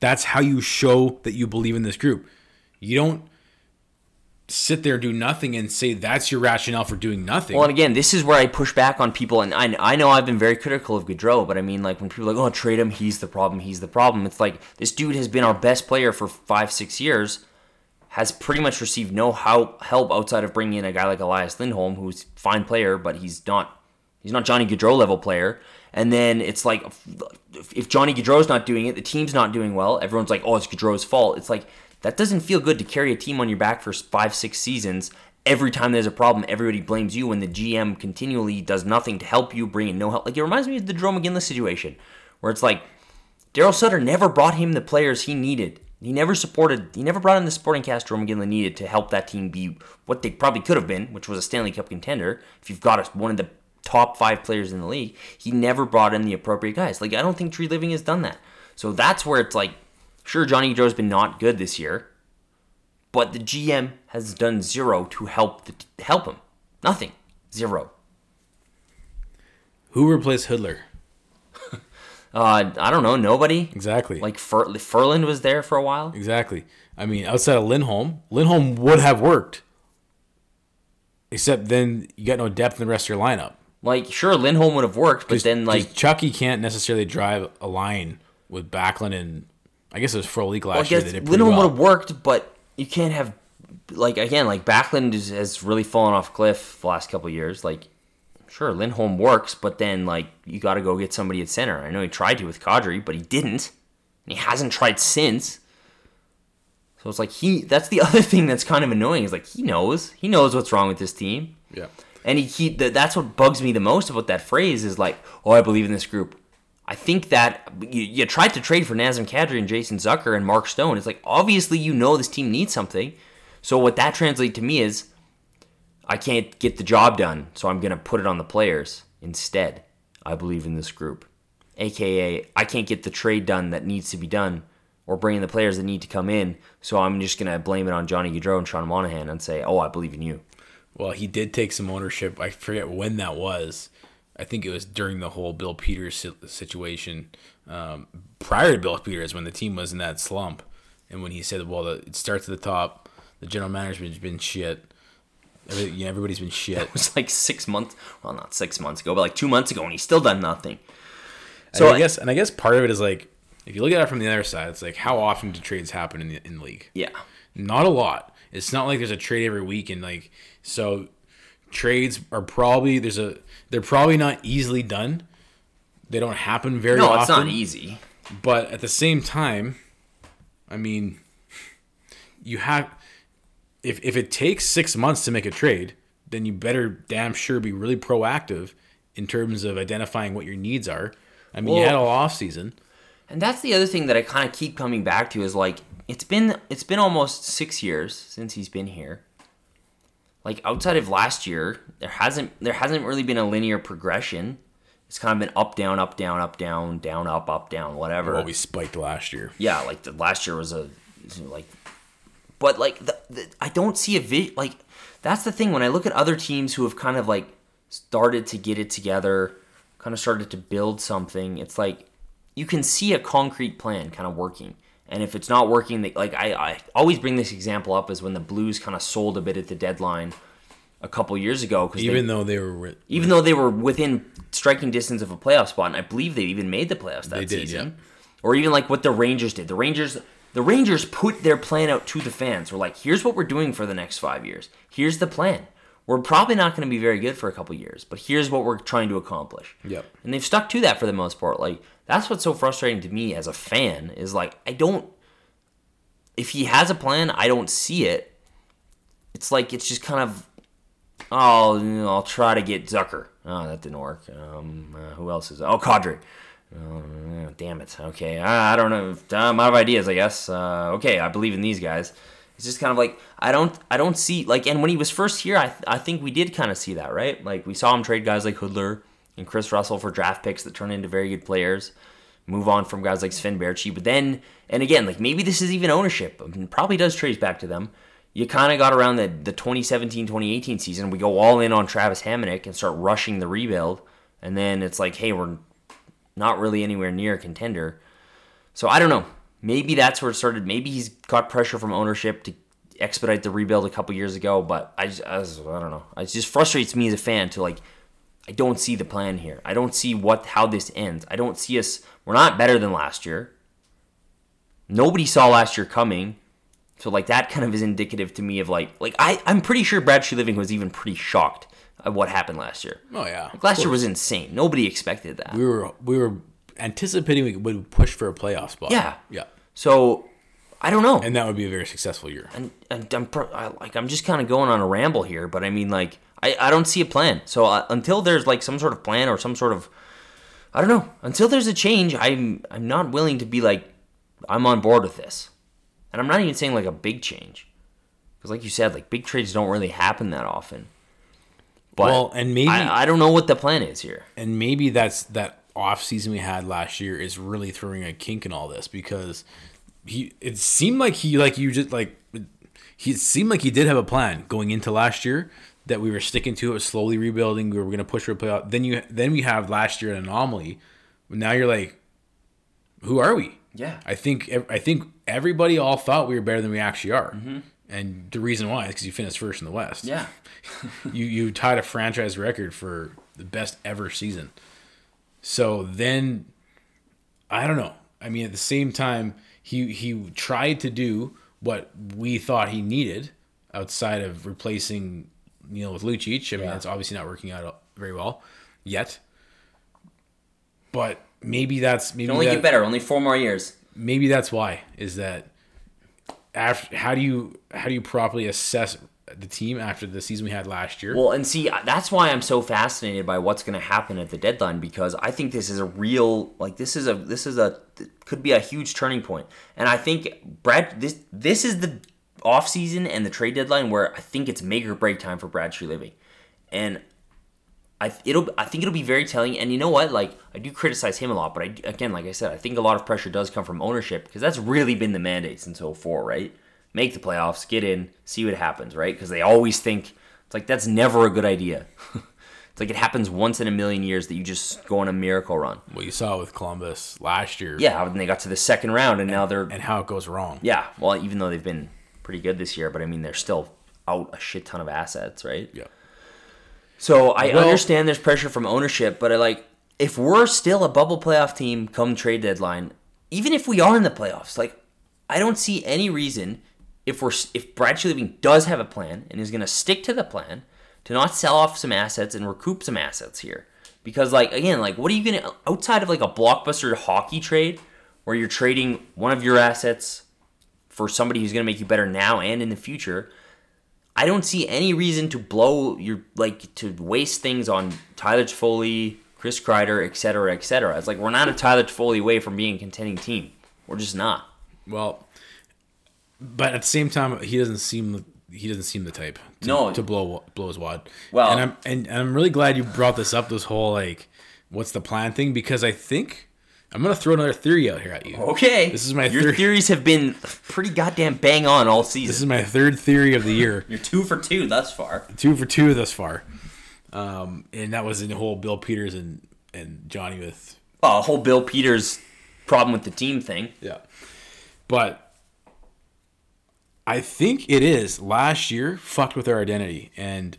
That's how you show that you believe in this group. You don't sit there do nothing and say that's your rationale for doing nothing. Well, and again, this is where I push back on people, and I, I know I've been very critical of Gaudreau, but I mean, like when people are like, "Oh, trade him, he's the problem, he's the problem." It's like this dude has been our best player for five, six years, has pretty much received no help outside of bringing in a guy like Elias Lindholm, who's a fine player, but he's not he's not Johnny Gaudreau level player. And then it's like, if Johnny Gaudreau's not doing it, the team's not doing well. Everyone's like, "Oh, it's Gaudreau's fault." It's like that doesn't feel good to carry a team on your back for five, six seasons. Every time there's a problem, everybody blames you, and the GM continually does nothing to help you, bring in no help. Like it reminds me of the Jarome Iginla situation, where it's like Darryl Sutter never brought him the players he needed. He never supported. He never brought in the supporting cast Jarome Iginla needed to help that team be what they probably could have been, which was a Stanley Cup contender. If you've got one of the top five players in the league, he never brought in the appropriate guys. Like I don't think Treliving has done that. So that's where it's like, sure, Johnny Joe's been not good this year, but the GM has done zero to help the, help him. Nothing. Zero. Who replaced Hudler? Uh, I don't know. Nobody. Exactly. Like Fur- Ferland was there for a while. exactly. I mean, outside of Lindholm, Lindholm would have worked Except then you got no depth in the rest of your lineup. Like, sure, Lindholm would have worked, but then like, Chucky can't necessarily drive a line with Backlund and I guess it was Frolik last well, I year. guess did pretty Lindholm well. would have worked, but you can't have like again like Backlund is, has really fallen off cliff the last couple of years. Like, sure, Lindholm works, but then like you got to go get somebody at center. I know he tried to with Kadri, but he didn't, and he hasn't tried since. So it's like he. That's the other thing that's kind of annoying. Is like he knows he knows what's wrong with this team. Yeah. And he, he th- that's what bugs me the most about that phrase is like, oh, I believe in this group. I think that you, you tried to trade for Nazem Kadri and Jason Zucker and Mark Stone. It's like obviously you know this team needs something. So what that translates to me is, I can't get the job done, so I'm gonna put it on the players instead. I believe in this group, aka I can't get the trade done that needs to be done, or bring in the players that need to come in. So I'm just gonna blame it on Johnny Gaudreau and Sean Monahan and say, oh, I believe in you. Well, he did take some ownership. I forget when that was. I think it was during the whole Bill Peters situation. Um, prior to Bill Peters, when the team was in that slump, and when he said, "Well, the, it starts at the top. The general management's been shit. Yeah, everybody's been shit." It was like six months, well, not six months ago, but like two months ago, and he's still done nothing. So So I guess, and I guess part of it is like, if you look at it from the other side, it's like, how often do trades happen in the in the league? Yeah. Not a lot. It's not like there's a trade every week, and like, so trades are probably there's a they're probably not easily done. They don't happen very No, often. it's not easy. But at the same time, I mean, you have if if it takes six months to make a trade, then you better damn sure be really proactive in terms of identifying what your needs are. I mean, you had all off season. And that's the other thing that I kind of keep coming back to is like it's been it's been almost six years since he's been here. Like outside of last year, there hasn't there hasn't really been a linear progression. It's kind of been up down up down up down down up up down whatever. Well, we spiked last year. yeah, like the last year was a like, but like the, the I don't see a vi- like that's the thing when I look at other teams who have kind of like started to get it together, kind of started to build something. It's like you can see a concrete plan kind of working. And if it's not working, they, like I, I always bring this example up is when the Blues kind of sold a bit at the deadline a couple years ago because Even though they were, ri- even though they were within striking distance of a playoff spot, and I believe they even made the playoffs that They did, season. yeah. Or even like what the Rangers did. The Rangers the Rangers put their plan out to the fans. We're like, here's what we're doing for the next five years. Here's the plan. We're probably not going to be very good for a couple years, but here's what we're trying to accomplish. Yep. And they've stuck to that for the most part. Like that's what's so frustrating to me as a fan is like I don't if he has a plan, I don't see it. It's like it's just kind of oh, I'll try to get Zucker. Oh, that didn't work. Um, uh, who else is? Oh, Kadri. Oh, damn it. Okay, I, I don't know. I'm out of ideas. I guess. Uh, okay, I believe in these guys. It's just kind of like I don't I don't see like and when he was first here, I I think we did kind of see that right. Like we saw him trade guys like Hudler and Chris Russell for draft picks that turn into very good players. Move on from guys like Sven Baertschi, but then and again like maybe this is even ownership. Probably does trace back to them. You kind of got around the the 2017-2018 season. We go all in on Travis Hamonic and start rushing the rebuild, and then it's like, hey, we're not really anywhere near a contender. So I don't know. Maybe that's where it started. Maybe he's got pressure from ownership to expedite the rebuild a couple years ago. But I just, I, just- I don't know. It just frustrates me as a fan to like. I don't see the plan here. I don't see what how this ends. I don't see us. We're not better than last year. Nobody saw last year coming. So like that kind of is indicative to me of like like I I'm pretty sure Brad Treliving was even pretty shocked what happened last year. oh yeah, Like last year was insane. Nobody expected that. we were we were anticipating we would push for a playoff spot. Yeah. yeah, So I don't know. and that would be a very successful year. and, and I'm pro- I, like I'm just kind of going on a ramble here, but I mean like I, I don't see a plan. So uh, until there's like some sort of plan or some sort of I don't know. Until there's a change, I'm I'm not willing to be like I'm on board with this. And I'm not even saying like a big change. Cuz like you said, like big trades don't really happen that often. But Well, and maybe- I, I don't know what the plan is here. and maybe that's that off season we had last year is really throwing a kink in all this because he it seemed like he like you just like he seemed like he did have a plan going into last year that we were sticking to it was slowly rebuilding we were going to push for a playoff. Then you then we have last year an anomaly. Now you're like who are we? Yeah. I think I think everybody all thought we were better than we actually are mm-hmm. And the reason why is because you finished first in the West. Yeah. you you tied a franchise record for the best ever season. So then, I don't know. I mean, at the same time, he he tried to do what we thought he needed outside of replacing Neal with Lucic. I mean, Yeah. it's obviously not working out very well yet. But maybe that's maybe only that- get better. Only four more years. maybe that's why is that after how do you how do you properly assess the team after the season we had last year? Well, and see, that's why I'm so fascinated by what's going to happen at the deadline because I think this is a real like this is a this is a could be a huge turning point. And I think Brad this this is the offseason and the trade deadline where I think it's make or break time for Brad Treliving. And I it'll I think it'll be very telling. And you know what? Like I do criticize him a lot, but I again, like I said, I think a lot of pressure does come from ownership because that's really been the mandate since 04, right? Make the playoffs, get in, see what happens, right? Because they always think it's like that's never a good idea. it's like it happens once in a million years that you just go on a miracle run. Well, you saw with Columbus last year, Yeah, and they got to the second round and now they're and how it goes wrong. yeah. Well, even though they've been pretty good this year, but I mean they're still out a shit ton of assets, right? Yeah. So I Well- understand there's pressure from ownership, but I like if we're still a bubble playoff team come trade deadline, even if we are in the playoffs, like I don't see any reason if we're if Brad Treliving does have a plan and is going to stick to the plan to not sell off some assets and recoup some assets here. Because like again, like what are you going to outside of like a blockbuster hockey trade where you're trading one of your assets for somebody who's going to make you better now and in the future? I don't see any reason to blow your like to waste things on Tyler Toffoli, Chris Kreider, et cetera, et cetera. It's like we're not a Tyler Toffoli away from being a contending team. We're just not. Well, but at the same time, he doesn't seem he doesn't seem the type to, No. to blow blow his wad. Well- and I'm and, and I'm really glad you brought this up. This whole like, what's the plan thing? Because I think I'm gonna throw another theory out here at you. Okay. This is my Your theories have been pretty goddamn bang on all season. This is my third theory of the year. You're two for two thus far. two for two thus far. Um, and that was in the whole Bill Peters and and Johnny with Oh, whole Bill Peters problem with the team thing. yeah. But I think it is last year fucked with our identity and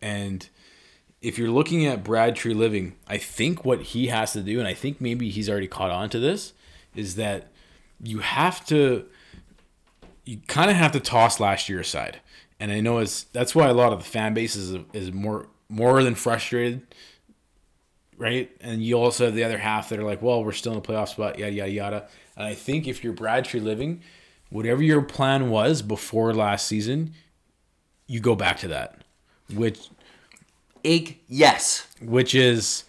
and if you're looking at Brad Treliving, I think what he has to do, and I think maybe he's already caught on to this, is that you have to you kind of have to toss last year aside. And I know it's that's why a lot of the fan base is is more more than frustrated, right? And you also have the other half that are like, well, we're still in a playoff spot, yada yada yada. And I think if you're Brad Treliving, whatever your plan was before last season, you go back to that, which Ig, yes. which is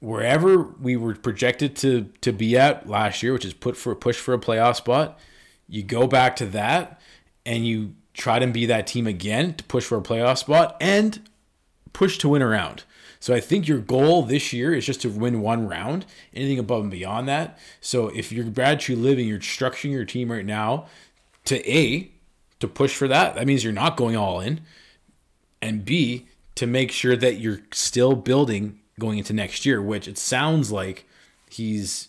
wherever we were projected to to be at last year, which is put for push for a playoff spot. You go back to that and you try to be that team again to push for a playoff spot and push to win a round. So I think your goal this year is just to win one round. Anything above and beyond that. So if you're Brad Treliving, you're structuring your team right now to A, to push for that. That means you're not going all in. And B, to make sure that you're still building going into next year, which it sounds like he's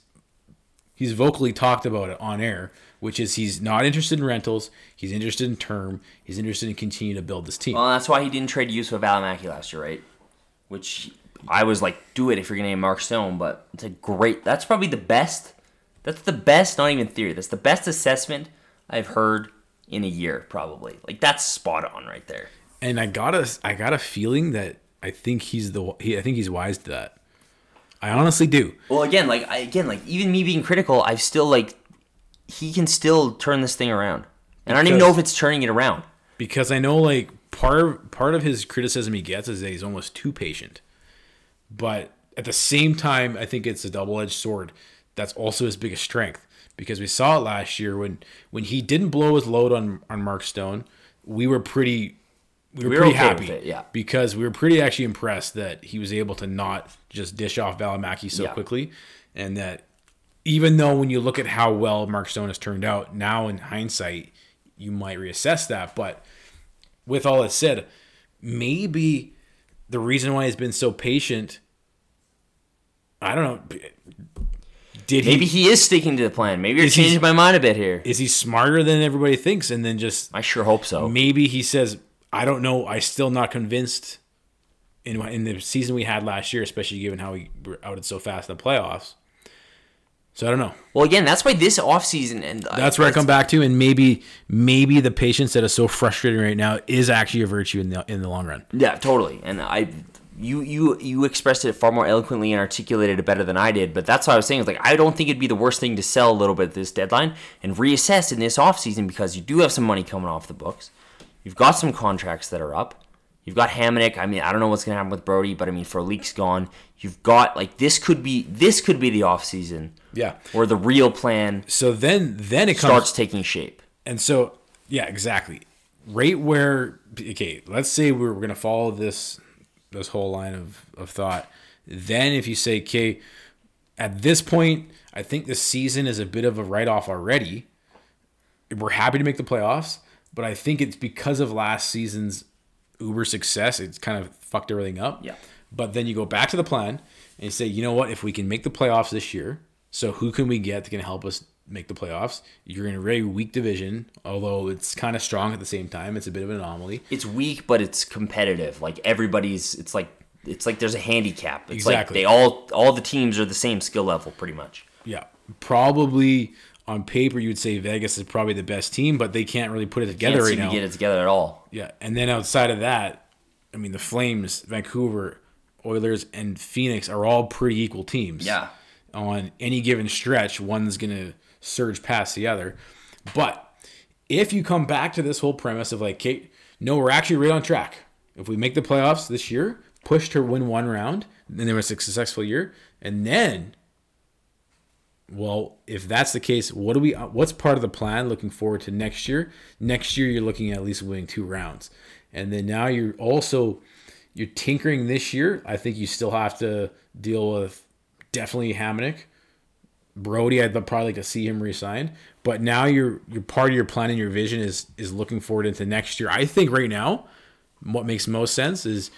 he's vocally talked about it on air, which is he's not interested in rentals, he's interested in term, he's interested in continuing to build this team. Well, that's why he didn't trade Juuso Valimaki last year, right? Which I was like, do it if you're gonna name Mark Stone, but it's a great. That's probably the best. That's the best, not even theory. That's the best assessment I've heard in a year, probably. Like that's spot on right there. And I got a I got a feeling that I think he's the he, I think he's wise to that. I honestly do. Well, again, like I, again, like even me being critical, I've still like he can still turn this thing around, and I don't even know if it's turning it around. because I know like part part of his criticism he gets is that he's almost too patient. But at the same time, I think it's a double edged sword. That's also his biggest strength because we saw it last year when when he didn't blow his load on on Mark Stone. We were pretty we were, We were pretty okay happy it, yeah. because we were pretty actually impressed that he was able to not just dish off Valimaki so Yeah. quickly, and that even though when you look at how well Mark Stone has turned out now in hindsight, you might reassess that. But with all that said, maybe the reason why he's been so patient, I don't know. Did Maybe he? he is sticking to the plan. Maybe you're changing my mind a bit here. Is he smarter than everybody thinks? And then just I sure hope so. maybe he says, "I don't know. I still not convinced." In in the season we had last year, especially given how we were outed so fast in the playoffs. So I don't know. Well, again, that's why this offseason and uh, That's where I come back to, and maybe maybe the patience that is so frustrating right now is actually a virtue in the in the long run. Yeah, totally. And I, you, you, you expressed it far more eloquently and articulated it better than I did. But that's what I was saying. Is like I don't think it'd be the worst thing to sell a little bit at this deadline and reassess in this offseason because you do have some money coming off the books. You've got some contracts that are up. You've got Hamonic. I mean, I don't know what's gonna happen with Brodie, but I mean, Frolik's gone. You've got like this could be this could be the offseason Yeah. where the real plan So then then it comes starts taking shape. And so, yeah, exactly. Right where, okay, let's say we're going to follow this this whole line of, of thought. Then, if you say, okay, at this point, I think the season is a bit of a write off already. We're happy to make the playoffs, but I think it's because of last season's uber success. It's kind of fucked everything up. Yeah. But then you go back to the plan and you say, you know what? If we can make the playoffs this year, so who can we get that can help us make the playoffs? You're in a very weak division, although it's kind of strong at the same time. It's a bit of an anomaly. it's weak, but it's competitive. Like everybody's, it's like it's like there's a handicap. It's Exactly. like they all all the teams are the same skill level, pretty much. Yeah. Probably on paper, you would say Vegas is probably the best team, but they can't really put it together Can't right now. to get it together at all. Yeah, and then outside of that, I mean, the Flames, Vancouver, Oilers, and Phoenix are all pretty equal teams. Yeah. On any given stretch, one's gonna surge past the other. But if you come back to this whole premise of like, Kate, no, we're actually right on track. If we make the playoffs this year, push to win one round, then there was a successful year, and then well, if that's the case, what do we? Uh, what's part of the plan looking forward to next year? Next year, you're looking at at least winning two rounds, and then now you're also you're tinkering this year. I think you still have to deal with definitely Hamonic, Brodie. I'd probably like to see him resign, but now you're you're part of your plan and your vision is is looking forward into next year. I think right now, what makes most sense is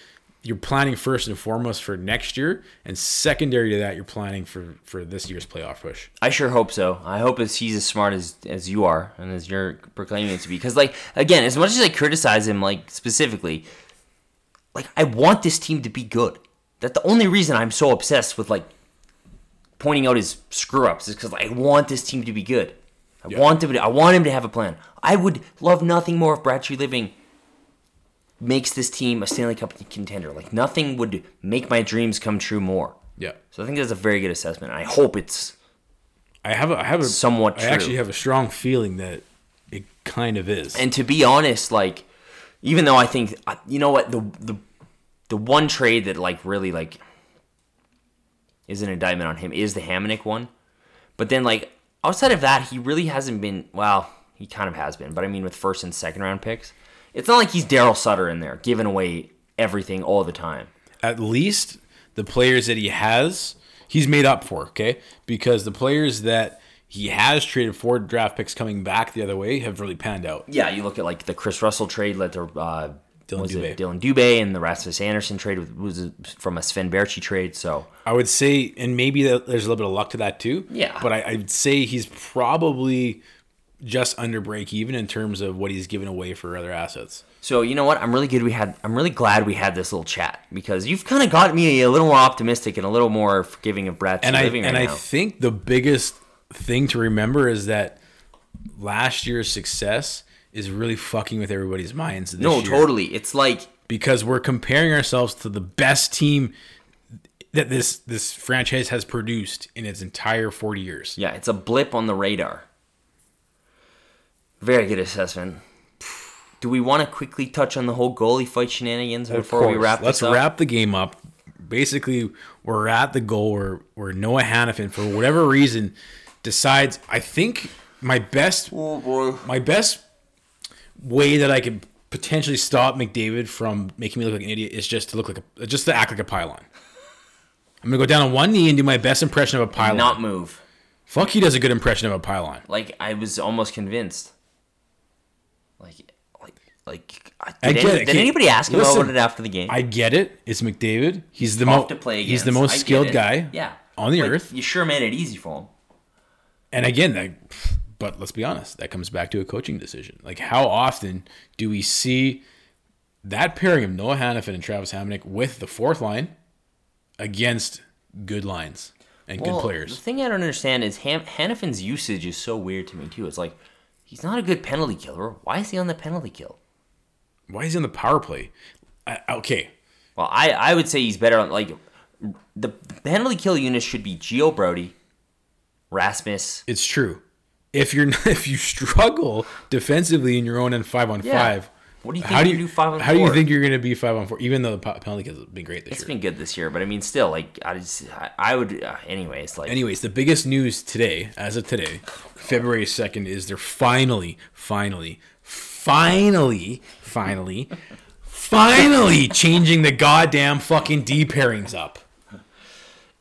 you're planning first and foremost for next year, and secondary to that, you're planning for for this year's playoff push. I sure hope so. I hope as he's as smart as as you are and as you're proclaiming it to be. Because like again, as much as I criticize him, like specifically, like I want this team to be good. That the only reason I'm so obsessed with like pointing out his screw ups is because I want this team to be good. I Yeah. want him to. I want him to have a plan. I would love nothing more if Brad Treliving makes this team a Stanley Cup contender. Like nothing would make my dreams come true more. Yeah, So I think that's a very good assessment. I hope it's I have a I have a Somewhat I actually have a strong feeling that it kind of is. And to be honest, like, even though I think, uh, you know what, the the the one trade that like really like is an indictment on him is the Hamonic one. But then like outside of that, he really hasn't been. Well, he kind of has been, but I mean with first and second round picks, it's not like he's Darryl Sutter in there giving away everything all the time. At least the players that he has, he's made up for. Okay, because the players that he has traded for draft picks coming back the other way have really panned out. Yeah, you look at like the Chris Russell trade led to uh, Dillon it Dubé. Dillon Dubé, and the Rasmus Andersson trade was, was from a Sven Baertschi trade. So I would say, and maybe there's a little bit of luck to that too. Yeah. But I, I'd say he's probably just under break even in terms of what he's given away for other assets. So you know what? I'm really good. We had. I'm really glad we had this little chat because you've kind of got me a little more optimistic and a little more forgiving of Brad And I and right I now. think the biggest thing to remember is that last year's success is really fucking with everybody's minds. No, year. totally. It's like because we're comparing ourselves to the best team that this this franchise has produced in its entire 40 years. yeah, it's a blip on the radar. Very good assessment. Do we want to quickly touch on the whole goalie fight shenanigans Of before we course. wrap Let's this up? wrap the game up. Basically, we're at the goal where where Noah Hanifin, for whatever reason, decides. I think my best Oh boy. my best way that I could potentially stop McDavid from making me look like an idiot is just to look like a just to act like a pylon. I'm gonna go down on one knee and do my best impression of a pylon. Not move. Fuck, he does a good impression of a pylon. Like I was almost convinced. Like. Did, I get any- it. did anybody ask him listen, about it after the game? I get it. It's McDavid. He's the most to play he's the most skilled guy. Yeah. on the Like, earth. You sure made it easy for him. And again, that, but let's be honest, that comes back to a coaching decision. Like, how often do we see that pairing of Noah Hanifin and Travis Hamonic with the fourth line against good lines and Well, good players? The thing I don't understand is Ham- Hanifin's usage is so weird to me too. It's like he's not a good penalty killer. Why is he on the penalty kill? Why is he on the power play? I, okay, Well, I, I would say he's better on like the penalty kill unit should be Gio Brodie, Rasmus. it's true. If you're if you struggle defensively in your own end five on Yeah. five, What do you think how do you do five on How do you four? think you're going to be five on four? Even though the pe- penalty has been great this It's year. It's been good this year, but I mean, still, like I just I, would. Uh, anyways, like Anyways, the biggest news today, as of today, February 2nd, is they're finally, finally, finally, finally, finally changing the goddamn fucking D pairings up.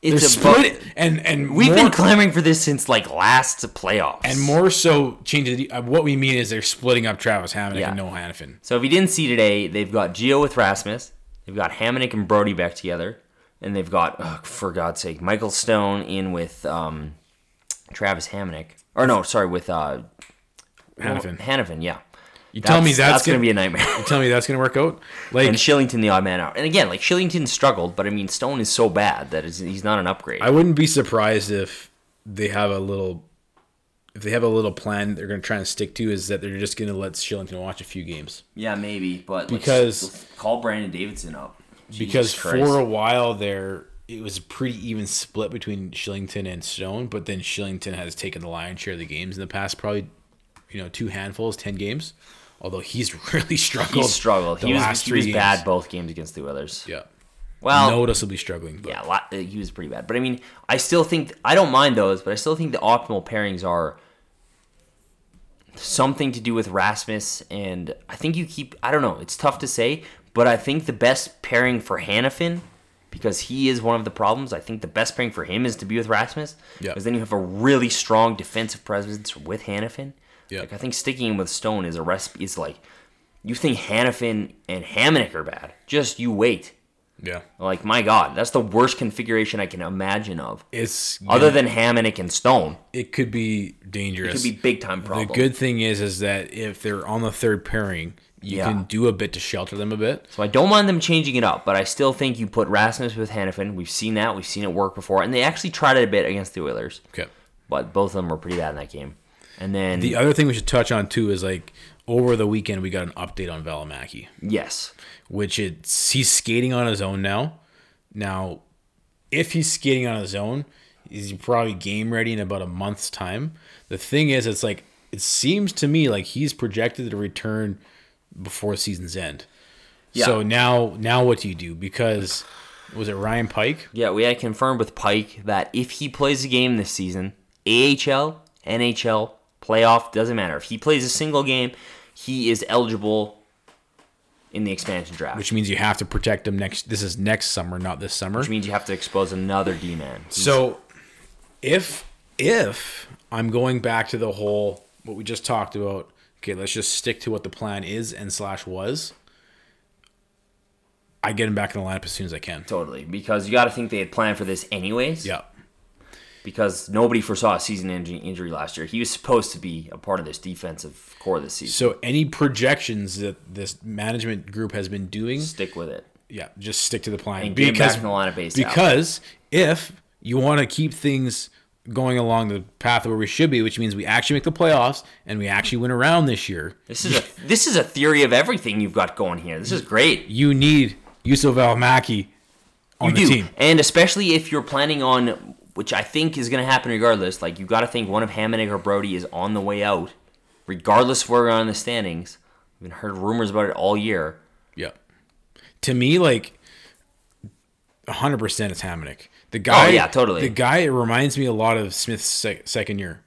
They're it's about. split and and We've more, been clamoring for this since like last playoffs. and more so changing the, uh, what we mean is they're splitting up Travis Hamonic Yeah. and Noah Hanifin. So if you didn't see today, they've got Gio with Rasmus, they've got Hamonic and Brodie back together, and they've got, ugh, for God's sake, Michael Stone in with um, Travis Hamonic. Or no, sorry, with uh, Hanifin. Hanifin, yeah. You tell me that's, gonna gonna be a nightmare. You tell me that's gonna work out? Like and Kylington the odd man out. And again, like Kylington struggled, but I mean Stone is so bad that it's, he's not an upgrade. I wouldn't be surprised if they have a little if they have a little plan they're going to try and stick to is that they're just going to let Kylington watch a few games. yeah, maybe, but let's- Because- let's call Brandon Davidson up. Jesus because Christ. for a while there it was a pretty even split between Kylington and Stone, but then Kylington has taken the lion's share of the games in the past probably you know two handfuls, 10 games. Although he's really struggled. he struggled. the He was, last he three was bad both games against the Oilers. Yeah. Well, Noticeably struggling. But Yeah, lot, uh, he was pretty bad. But I mean, I still think I don't mind those, but I still think the optimal pairings are something to do with Rasmus, and I think you keep. I don't know. It's tough to say, but I think the best pairing for Hanifin, because he is one of the problems. I think the best pairing for him is to be with Rasmus, Yeah. because then you have a really strong defensive presence with Hanifin. Yeah. Like I think sticking with Stone is a recipe. Is like you think Hanifin and Hamonic are bad. Just you wait. yeah. Like my God, that's the worst configuration I can imagine of. It's Other than Hamonic and Stone, it could be dangerous. it could be big time The good thing is, is that if they're on the third pairing, you Yeah. can do a bit to shelter them a bit. So I don't mind them changing it up, but I still think you put Rasmus with Hanifin. We've seen that. We've seen it work before, and they actually tried it a bit against the Oilers, Okay. but both of them were pretty bad in that game. And then The other thing we should touch on too is like over the weekend we got an update on Valimaki, yes, which it's he's skating on his own now. Now, if he's skating on his own, he's probably game ready in about a month's time. The thing is, it's like it seems to me like he's projected to return before season's end. Yeah. So now, now what do you do? Because was it Ryan Pike? yeah, we had confirmed with Pike that if he plays a game this season, AHL, NHL, playoff doesn't matter. If he plays a single game, he is eligible in the expansion draft. which means you have to protect him next. This is next summer, not this summer. which means you have to expose another D man. So, if if I'm going back to the whole what we just talked about, okay, let's just stick to what the plan is and slash was. I get him back in the lineup as soon as I can. Totally, because you got to think they had planned for this anyways. Yeah, Because nobody foresaw a season injury, injury last year. He was supposed to be a part of this defensive core this season. So any projections that this management group has been doing, Stick with it. yeah, just stick to the plan. And get him back in the lineup ASAP. because if you want to keep things going along the path where we should be, which means we actually make the playoffs and we actually win around this year, This is a this is a theory of everything you've got going here. This is great. you need Juuso Valimaki on You the do, team. and especially if you're planning on, which I think is going to happen regardless. Like you got to think one of Hammond or Brodie is on the way out, regardless of where we're on in the standings. I've been heard rumors about it all year. Yeah. To me, like, hundred percent, it's Hamonic. The oh, guy, Oh, yeah, totally. The guy it reminds me a lot of Smith's sec- second year.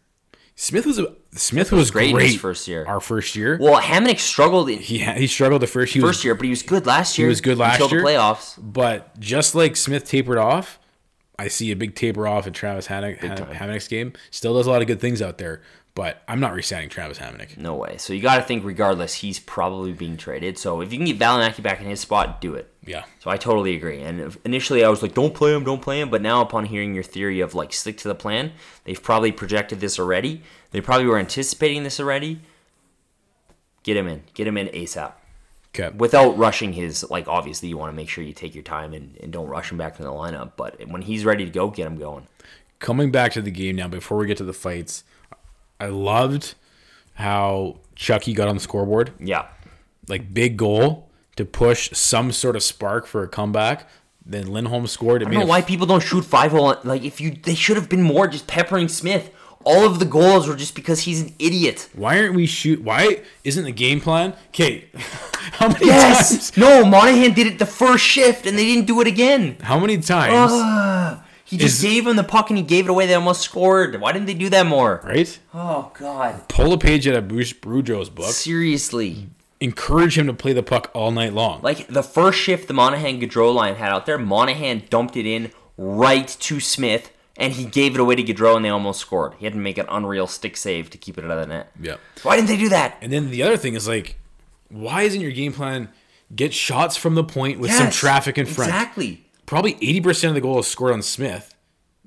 Smith was a Smith was great great, his first year. Our first year, Well, Hammond struggled in he ha- he struggled the first. He first was, year, but he was good last year. He was good last until year. the playoffs. but just like Smith tapered off, I see a big taper off in Travis. Hamonic's game. Still does a lot of good things out there, but I'm not resigning Travis Hamonic. No way. So you got to think, regardless, he's probably being traded. So if you can get Valimaki back in his spot, do it. Yeah. So I totally agree. And initially I was like, don't play him, don't play him. But now, upon hearing your theory of like stick to the plan, they've probably projected this already. They probably were anticipating this already. Get him in. Get him in ASAP. Okay. Without rushing his, like, obviously, you want to make sure you take your time and, and don't rush him back to the lineup. But when he's ready to go, get him going. Coming back to the game now, before we get to the fights, I loved how Chucky got on the scoreboard. Yeah. Like big goal to push some sort of spark for a comeback. Then Lindholm scored. It I don't know why people don't shoot five oh hole. Like, if you, they should have been more just peppering Smith. All of the goals were just because he's an idiot. Why aren't we shoot? Why isn't the game plan? Okay, how many Yes. times? No, Monahan did it the first shift, and they didn't do it again. How many times? He just Is- gave him the puck and he gave it away. They almost scored. Why didn't they do that more? right? Oh God! Pull a page out of Bruce Brujo's book. Seriously, Encourage him to play the puck all night long. like the first shift the Monahan Gaudreau line had out there, Monahan dumped it in right to Smith, and he gave it away to Gaudreau, and they almost scored. He had to make an unreal stick save to keep it out of the net. yeah. Why didn't they do that? And then the other thing is like, why isn't your game plan get shots from the point with some traffic in front? Exactly. Probably eighty percent of the goal is scored on Smith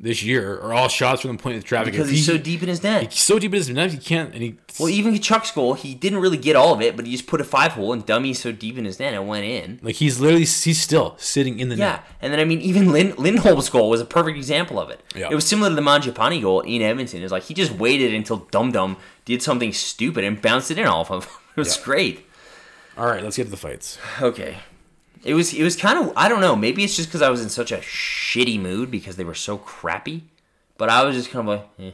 this year are all shots from the point with traffic. Because he's he- so deep in his net. he's so deep in his net, he can't. And he Well, even Chuck's goal, he didn't really get all of it, but he just put a five hole, and dummy so deep in his net, it went in. like he's literally he's still sitting in the Yeah, net. and then I mean, even Lin- Lindholm's goal was a perfect example of it. Yeah. It was similar to the Mangiapane goal in Edmonton. It's like he just waited until Dum Dum did something stupid and bounced it in off of. It was Yeah. great. All right, let's get to the fights. Okay, it was it was kind of I don't know. Maybe it's just because I was in such a shitty mood because they were so crappy. But I was just kind of like, eh.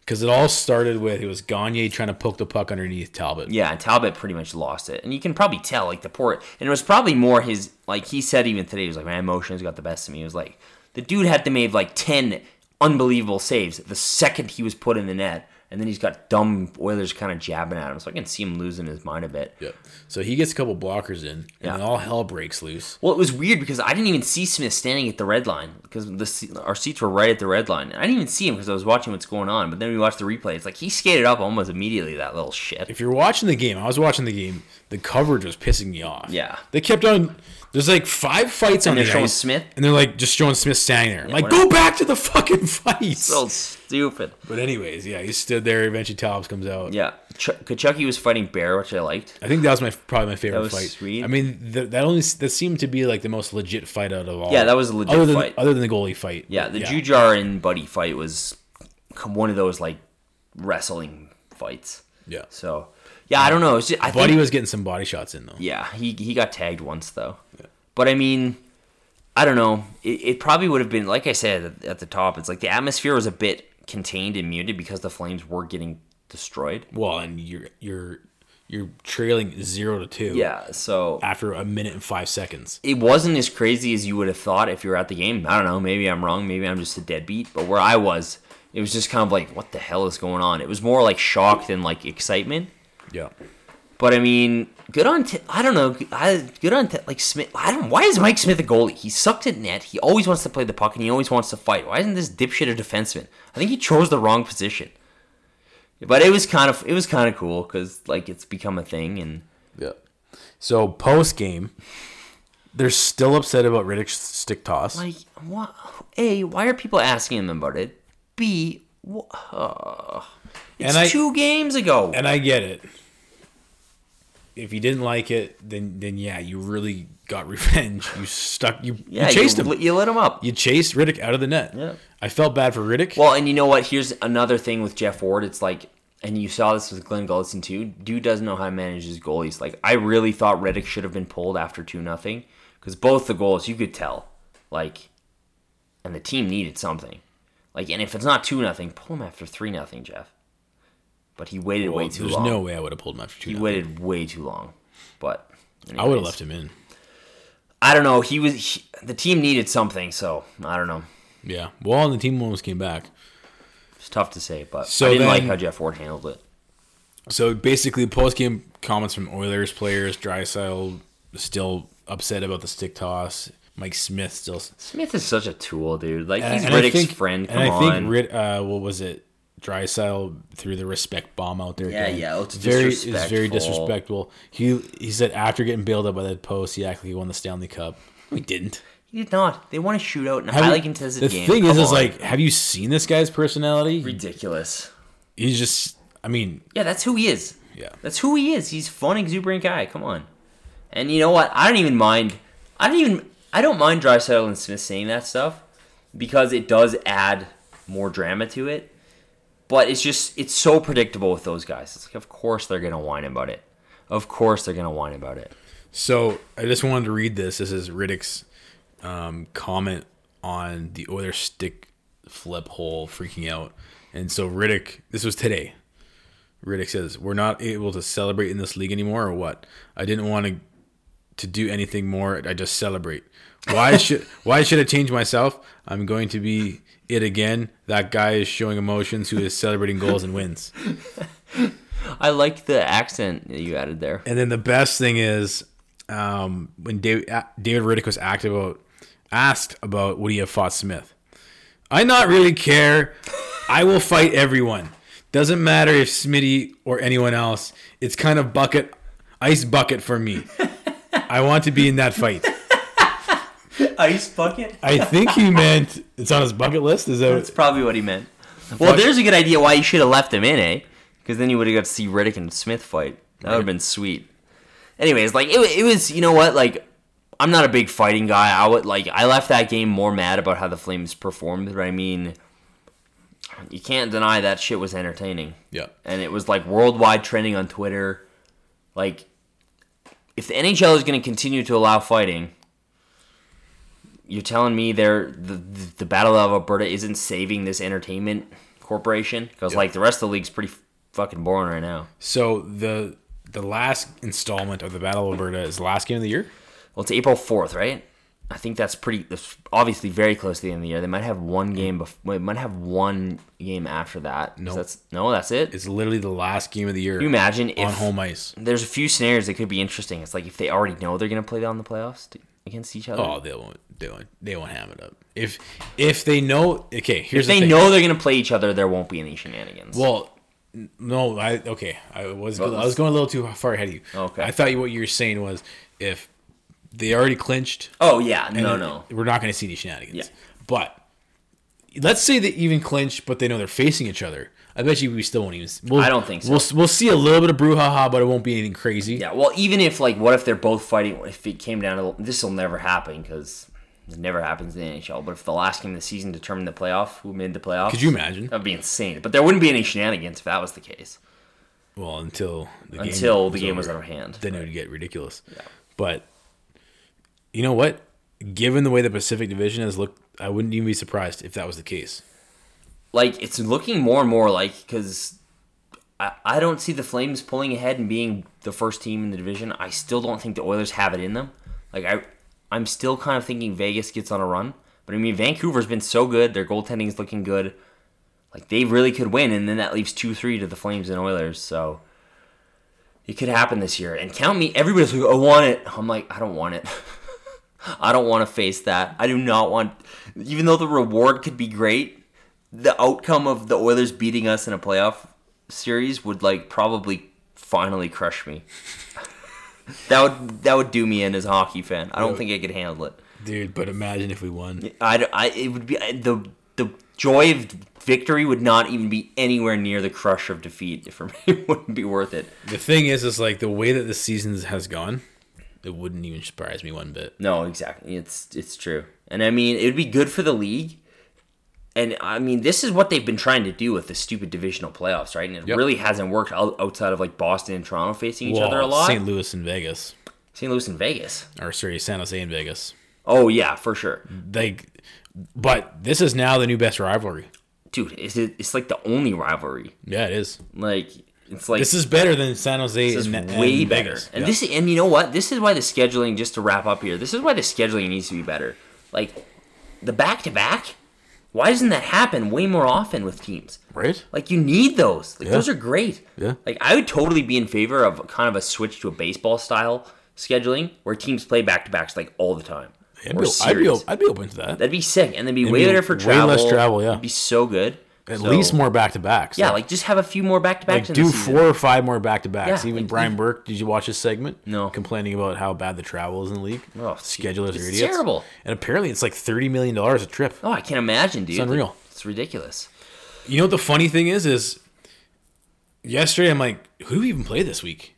Because it all started with it was Gagne trying to poke the puck underneath Talbot. yeah. And Talbot pretty much lost it, and you can probably tell like the poor. And it was probably more his like he said even today he was like my emotions got the best of me. He was like the dude had to make like ten unbelievable saves the second he was put in the net, and then he's got dumb Oilers kind of jabbing at him. So I can see him losing his mind a bit. Yep. So he gets a couple blockers in, and Yeah. then all hell breaks loose. Well, it was weird because I didn't even see Smith standing at the red line because the our seats were right at the red line. And I didn't even see him because I was watching what's going on. But then we watched the replay. It's like he skated up almost immediately. That little shit. If you're watching the game, I was watching the game. The coverage was pissing me off. Yeah. They kept on. There's like five fights on they're the showing ice, Smith? and they're like just showing Smith standing there. I'm like, go back to the fucking fights. So stupid. but anyways, yeah, he stood there. Eventually, Talbot comes out. Yeah, Ch- Tkachuk was fighting Bear, which I liked. I think that was my probably my favorite was fight. sweet. I mean, th- that only that seemed to be like the most legit fight out of all. Yeah, that was a legit other than, fight. Other than the goalie fight. Yeah, the Jujhar and Buddy fight was one of those like wrestling fights. Yeah. So yeah, I don't know. Just, I Buddy think was getting some body shots in though. yeah, he he got tagged once though. Yeah. But I mean, I don't know. It, it probably would have been like I said at, the top. It's like the atmosphere was a bit contained and muted because the Flames were getting destroyed. Well, and you're you're you're trailing zero to two. Yeah, so After a minute and five seconds. it wasn't as crazy as you would have thought if you were at the game. I don't know. Maybe I'm wrong. Maybe I'm just a deadbeat. But where I was, it was just kind of like, what the hell is going on? It was more like shock than like excitement. Yeah. But I mean, good on. T- I don't know. I, good on. T- like Smith. I don't. Why is Mike Smith a goalie? He sucked at net. He always wants to play the puck and he always wants to fight. Why isn't this dipshit a defenseman? I think he chose the wrong position. But it was kind of it was kind of cool because like it's become a thing and Yeah. So post game, they're still upset about Rittich's stick toss. like what? A. Why are people asking him about it? B. Wh- uh, it's I- two games ago. and I get it. If you didn't like it, then then yeah, you really got revenge. You stuck. You, yeah, you chased you, him. You lit him up. You chased Rittich out of the net. Yeah. I felt bad for Rittich. Well, and you know what? Here's another thing with Geoff Ward. It's like, and you saw this with Glen Gulutzan too. Dude doesn't know how to manage his goalies. Like, I really thought Rittich should have been pulled after two nothing because both the goals you could tell, like, and the team needed something. Like, and if it's not two nothing, pull him after three nothing, Geoff. But he waited Well, way too there's long. There's no way I would have pulled him after two. he waited way too long. But I would have left him in. I don't know. He was he, the team needed something, so I don't know. Yeah. Well, and the team almost came back. It's tough to say, but So I didn't like how Geoff Ward handled it. So basically, post game comments from Oilers players, Draisaitl still upset about the stick toss. Mike Smith still. Smith is such a tool, dude. Like he's and Rittich's think- friend. Come and I on. think Rid, uh, what was it? Draisaitl threw the respect bomb out there. Yeah, again. yeah, it's very it's very disrespectful. He he said after getting bailed out by that post, he actually won the Stanley Cup. We didn't. He did not. They want to shoot out in a Have highly contested the game. The thing is, Come is on. like, have you seen this guy's personality? ridiculous. He's just, I mean, Yeah, that's who he is. yeah. That's who he is. He's fun, exuberant guy. Come on. And you know what? I don't even mind. I don't even. I don't mind Draisaitl and Smith saying that stuff because it does add more drama to it. But it's just it's so predictable with those guys. It's like, of course they're gonna whine about it. Of course they're gonna whine about it. So I just wanted to read this. This is Rittich's um, comment on the Oilers stick flip hole freaking out. And so Rittich, this was today. Rittich says, "We're not able to celebrate in this league anymore, or what? I didn't want to to do anything more. I just celebrate. Why should Why should I change myself? I'm going to be it again. That guy is showing emotions. Who is celebrating goals and wins. I like the accent that you added there. And then the best thing is um, when David, David Rittich was active about, asked about would he have fought Smith. I not really care. I will fight everyone. Doesn't matter if Smitty or anyone else. It's kind of bucket, ice bucket for me. I want to be in that fight. Ice bucket. I think he meant it's on his bucket list. Is that That's probably what he meant. Well, there's a good idea why you should have left him in, eh? Because then you would have got to see Rittich and Smith fight. That would have been sweet. Anyways, like it, it was, you know what? Like, I'm not a big fighting guy. I would like I left that game more mad about how the Flames performed, but I mean, you can't deny that shit was entertaining, yeah? and it was like worldwide trending on Twitter. Like, if the NHL is going to continue to allow fighting, you're telling me they're the the Battle of Alberta isn't saving this entertainment corporation because like the rest of the league's pretty fucking boring right now. So the the last installment of the Battle of Alberta is the last game of the year. Well, it's April fourth, right? I think that's pretty. That's obviously very close to the end of the year. They might have one game. Bef- they might have one game after that. No. that's no. That's it. It's literally the last game of the year Can you imagine on if home ice. there's a few scenarios that could be interesting. It's like if they already know they're gonna play down the playoffs to, against each other. Oh, they won't. They won't. They won't ham it up. If if they know, okay. Here's if the they thing. know they're gonna play each other, there won't be any shenanigans. Well, no. I okay. I was Well, I was going a little too far ahead of you. Okay. I thought you, what you were saying was if they already clinched. oh yeah, no, no. We're not going to see these shenanigans. Yeah. But let's say they even clinch, but they know they're facing each other. I bet you we still won't even. We'll, I don't think so. We'll we'll see a little bit of brouhaha, but it won't be anything crazy. Yeah, well, even if like, what if they're both fighting? If it came down to this, will never happen because it never happens in the NHL. But if the last game of the season determined the playoff, who made the playoffs? Could you imagine? That'd be insane. But there wouldn't be any shenanigans if that was the case. Well, until the game Until the game was out of hand. then it would get ridiculous. Yeah. But you know what? Given the way the Pacific Division has looked, I wouldn't even be surprised if that was the case. Like it's looking more and more like because I, I don't see the Flames pulling ahead and being the first team in the division. I still don't think the Oilers have it in them. Like I, I'm still kind of thinking Vegas gets on a run. But I mean, Vancouver's been so good. Their goaltending is looking good. Like they really could win, and then that leaves two three to the Flames and Oilers. So it could happen this year. And count me. Everybody's like, I want it. I'm like, I don't want it. I don't want to face that. I do not want. Even though the reward could be great, the outcome of the Oilers beating us in a playoff series would like probably finally crush me. that would that would do me in as a hockey fan. I don't think I could handle it. Dude, but imagine if we won. I, I it would be the the joy of victory would not even be anywhere near the crush of defeat for me. It wouldn't be worth it. The thing is, is like the way that the season has gone, it wouldn't even surprise me one bit. No, exactly. It's it's true. And I mean, it would be good for the league. And I mean, this is what they've been trying to do with the stupid divisional playoffs, right? And it Yep. really hasn't worked outside of like Boston and Toronto facing each other a lot. St. Louis and Vegas, St. Louis and Vegas. or sorry, San Jose and Vegas. Oh yeah, for sure, Like, but this is now the new best rivalry. dude. It's it's like the only rivalry. Yeah, it is. Like it's like This is better than San Jose This is and, and way better. Vegas. And Yeah. this and you know what? This is why the scheduling just to wrap up here. This is why the scheduling needs to be better. Like the back to back. Why doesn't that happen way more often with teams? right? Like you need those. Like Yeah. those are great. Yeah. Like I would totally be in favor of kind of a switch to a baseball style scheduling where teams play back to backs like all the time. I'd be, I'd, be. I'd be open to that. That'd be sick, and then be It'd way be better for way travel. less travel, yeah. It'd be so good. At So- least more back to backs. Yeah, like just have a few more back to like backs. do four or five more back to backs. Yeah, Even like, Brian Burke, did you watch his segment? No. Complaining about how bad the travel is in the league. Oh, Schedulers are idiots. terrible. And apparently it's like thirty million dollars a trip. Oh, I can't imagine, dude. It's unreal. It's ridiculous. You know what the funny thing is? Is yesterday I'm like, who do we even play this week?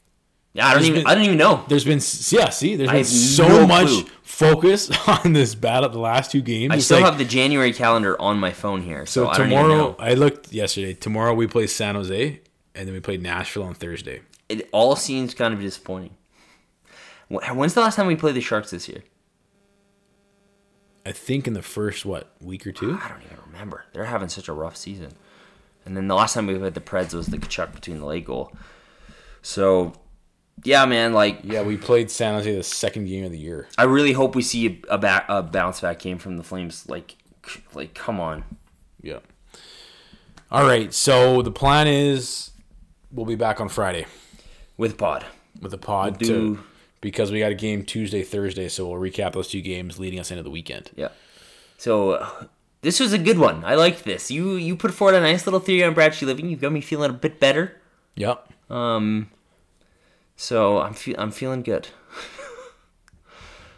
Yeah, I don't There's even. been- I don't even know. There's been yeah, see, there's I been so no much clue. Focus on this battle the last two games. I It's still like- have the January calendar on my phone here, so, so I tomorrow know. I looked yesterday. Tomorrow we play San Jose, and then we play Nashville on Thursday. It all seems kind of disappointing. When's the last time we played the Sharks this year? I think in the first what week or two. I don't even remember. They're having such a rough season. And then the last time we played the Preds was the Tkachuk between the late goal. So, yeah, man, like Yeah, we played San Jose the second game of the year. I really hope we see a, back, a bounce back game from the Flames. Like, like come on. Yeah. All right. So the plan is we'll be back on Friday with pod. with the pod We'll do- to, because we got a game Tuesday, Thursday. So we'll recap those two games leading us into the weekend. Yeah. So uh, this was a good one. I liked this. You you put forward a nice little theory on Brad Treliving. You got me feeling a bit better. Yep. Um. So I'm fe- I'm feeling good.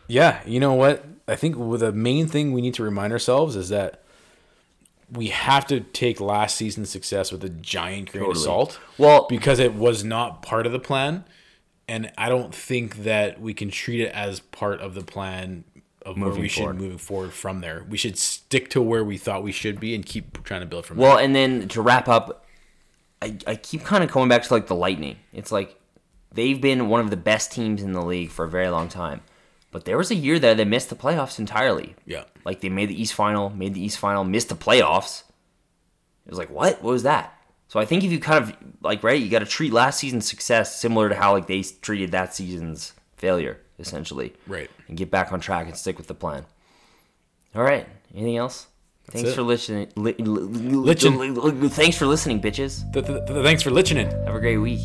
Yeah. You know what? I think the main thing we need to remind ourselves is that we have to take last season's success with a giant grain of salt. Well- because it was not part of the plan, and I don't think that we can treat it as part of the plan of where Moving we forward. should moving forward from there. We should stick to where we thought we should be and keep trying to build from there. Well, and then to wrap up, I, I keep kind of going back to like the Lightning. It's like they've been one of the best teams in the league for a very long time. But there was a year there they missed the playoffs entirely. Yeah. Like they made the East Final, made the East Final, missed the playoffs. It was like, what? What was that? So I think if you kind of like right, you got to treat last season's success similar to how like they treated that season's failure, essentially. Right. And get back on track and stick with the plan. All right. Anything else? Thanks it. for listening. Li- li- li- Lichen. li- li- Thanks for listening, bitches. Th- th- th- thanks for listening. Have a great week.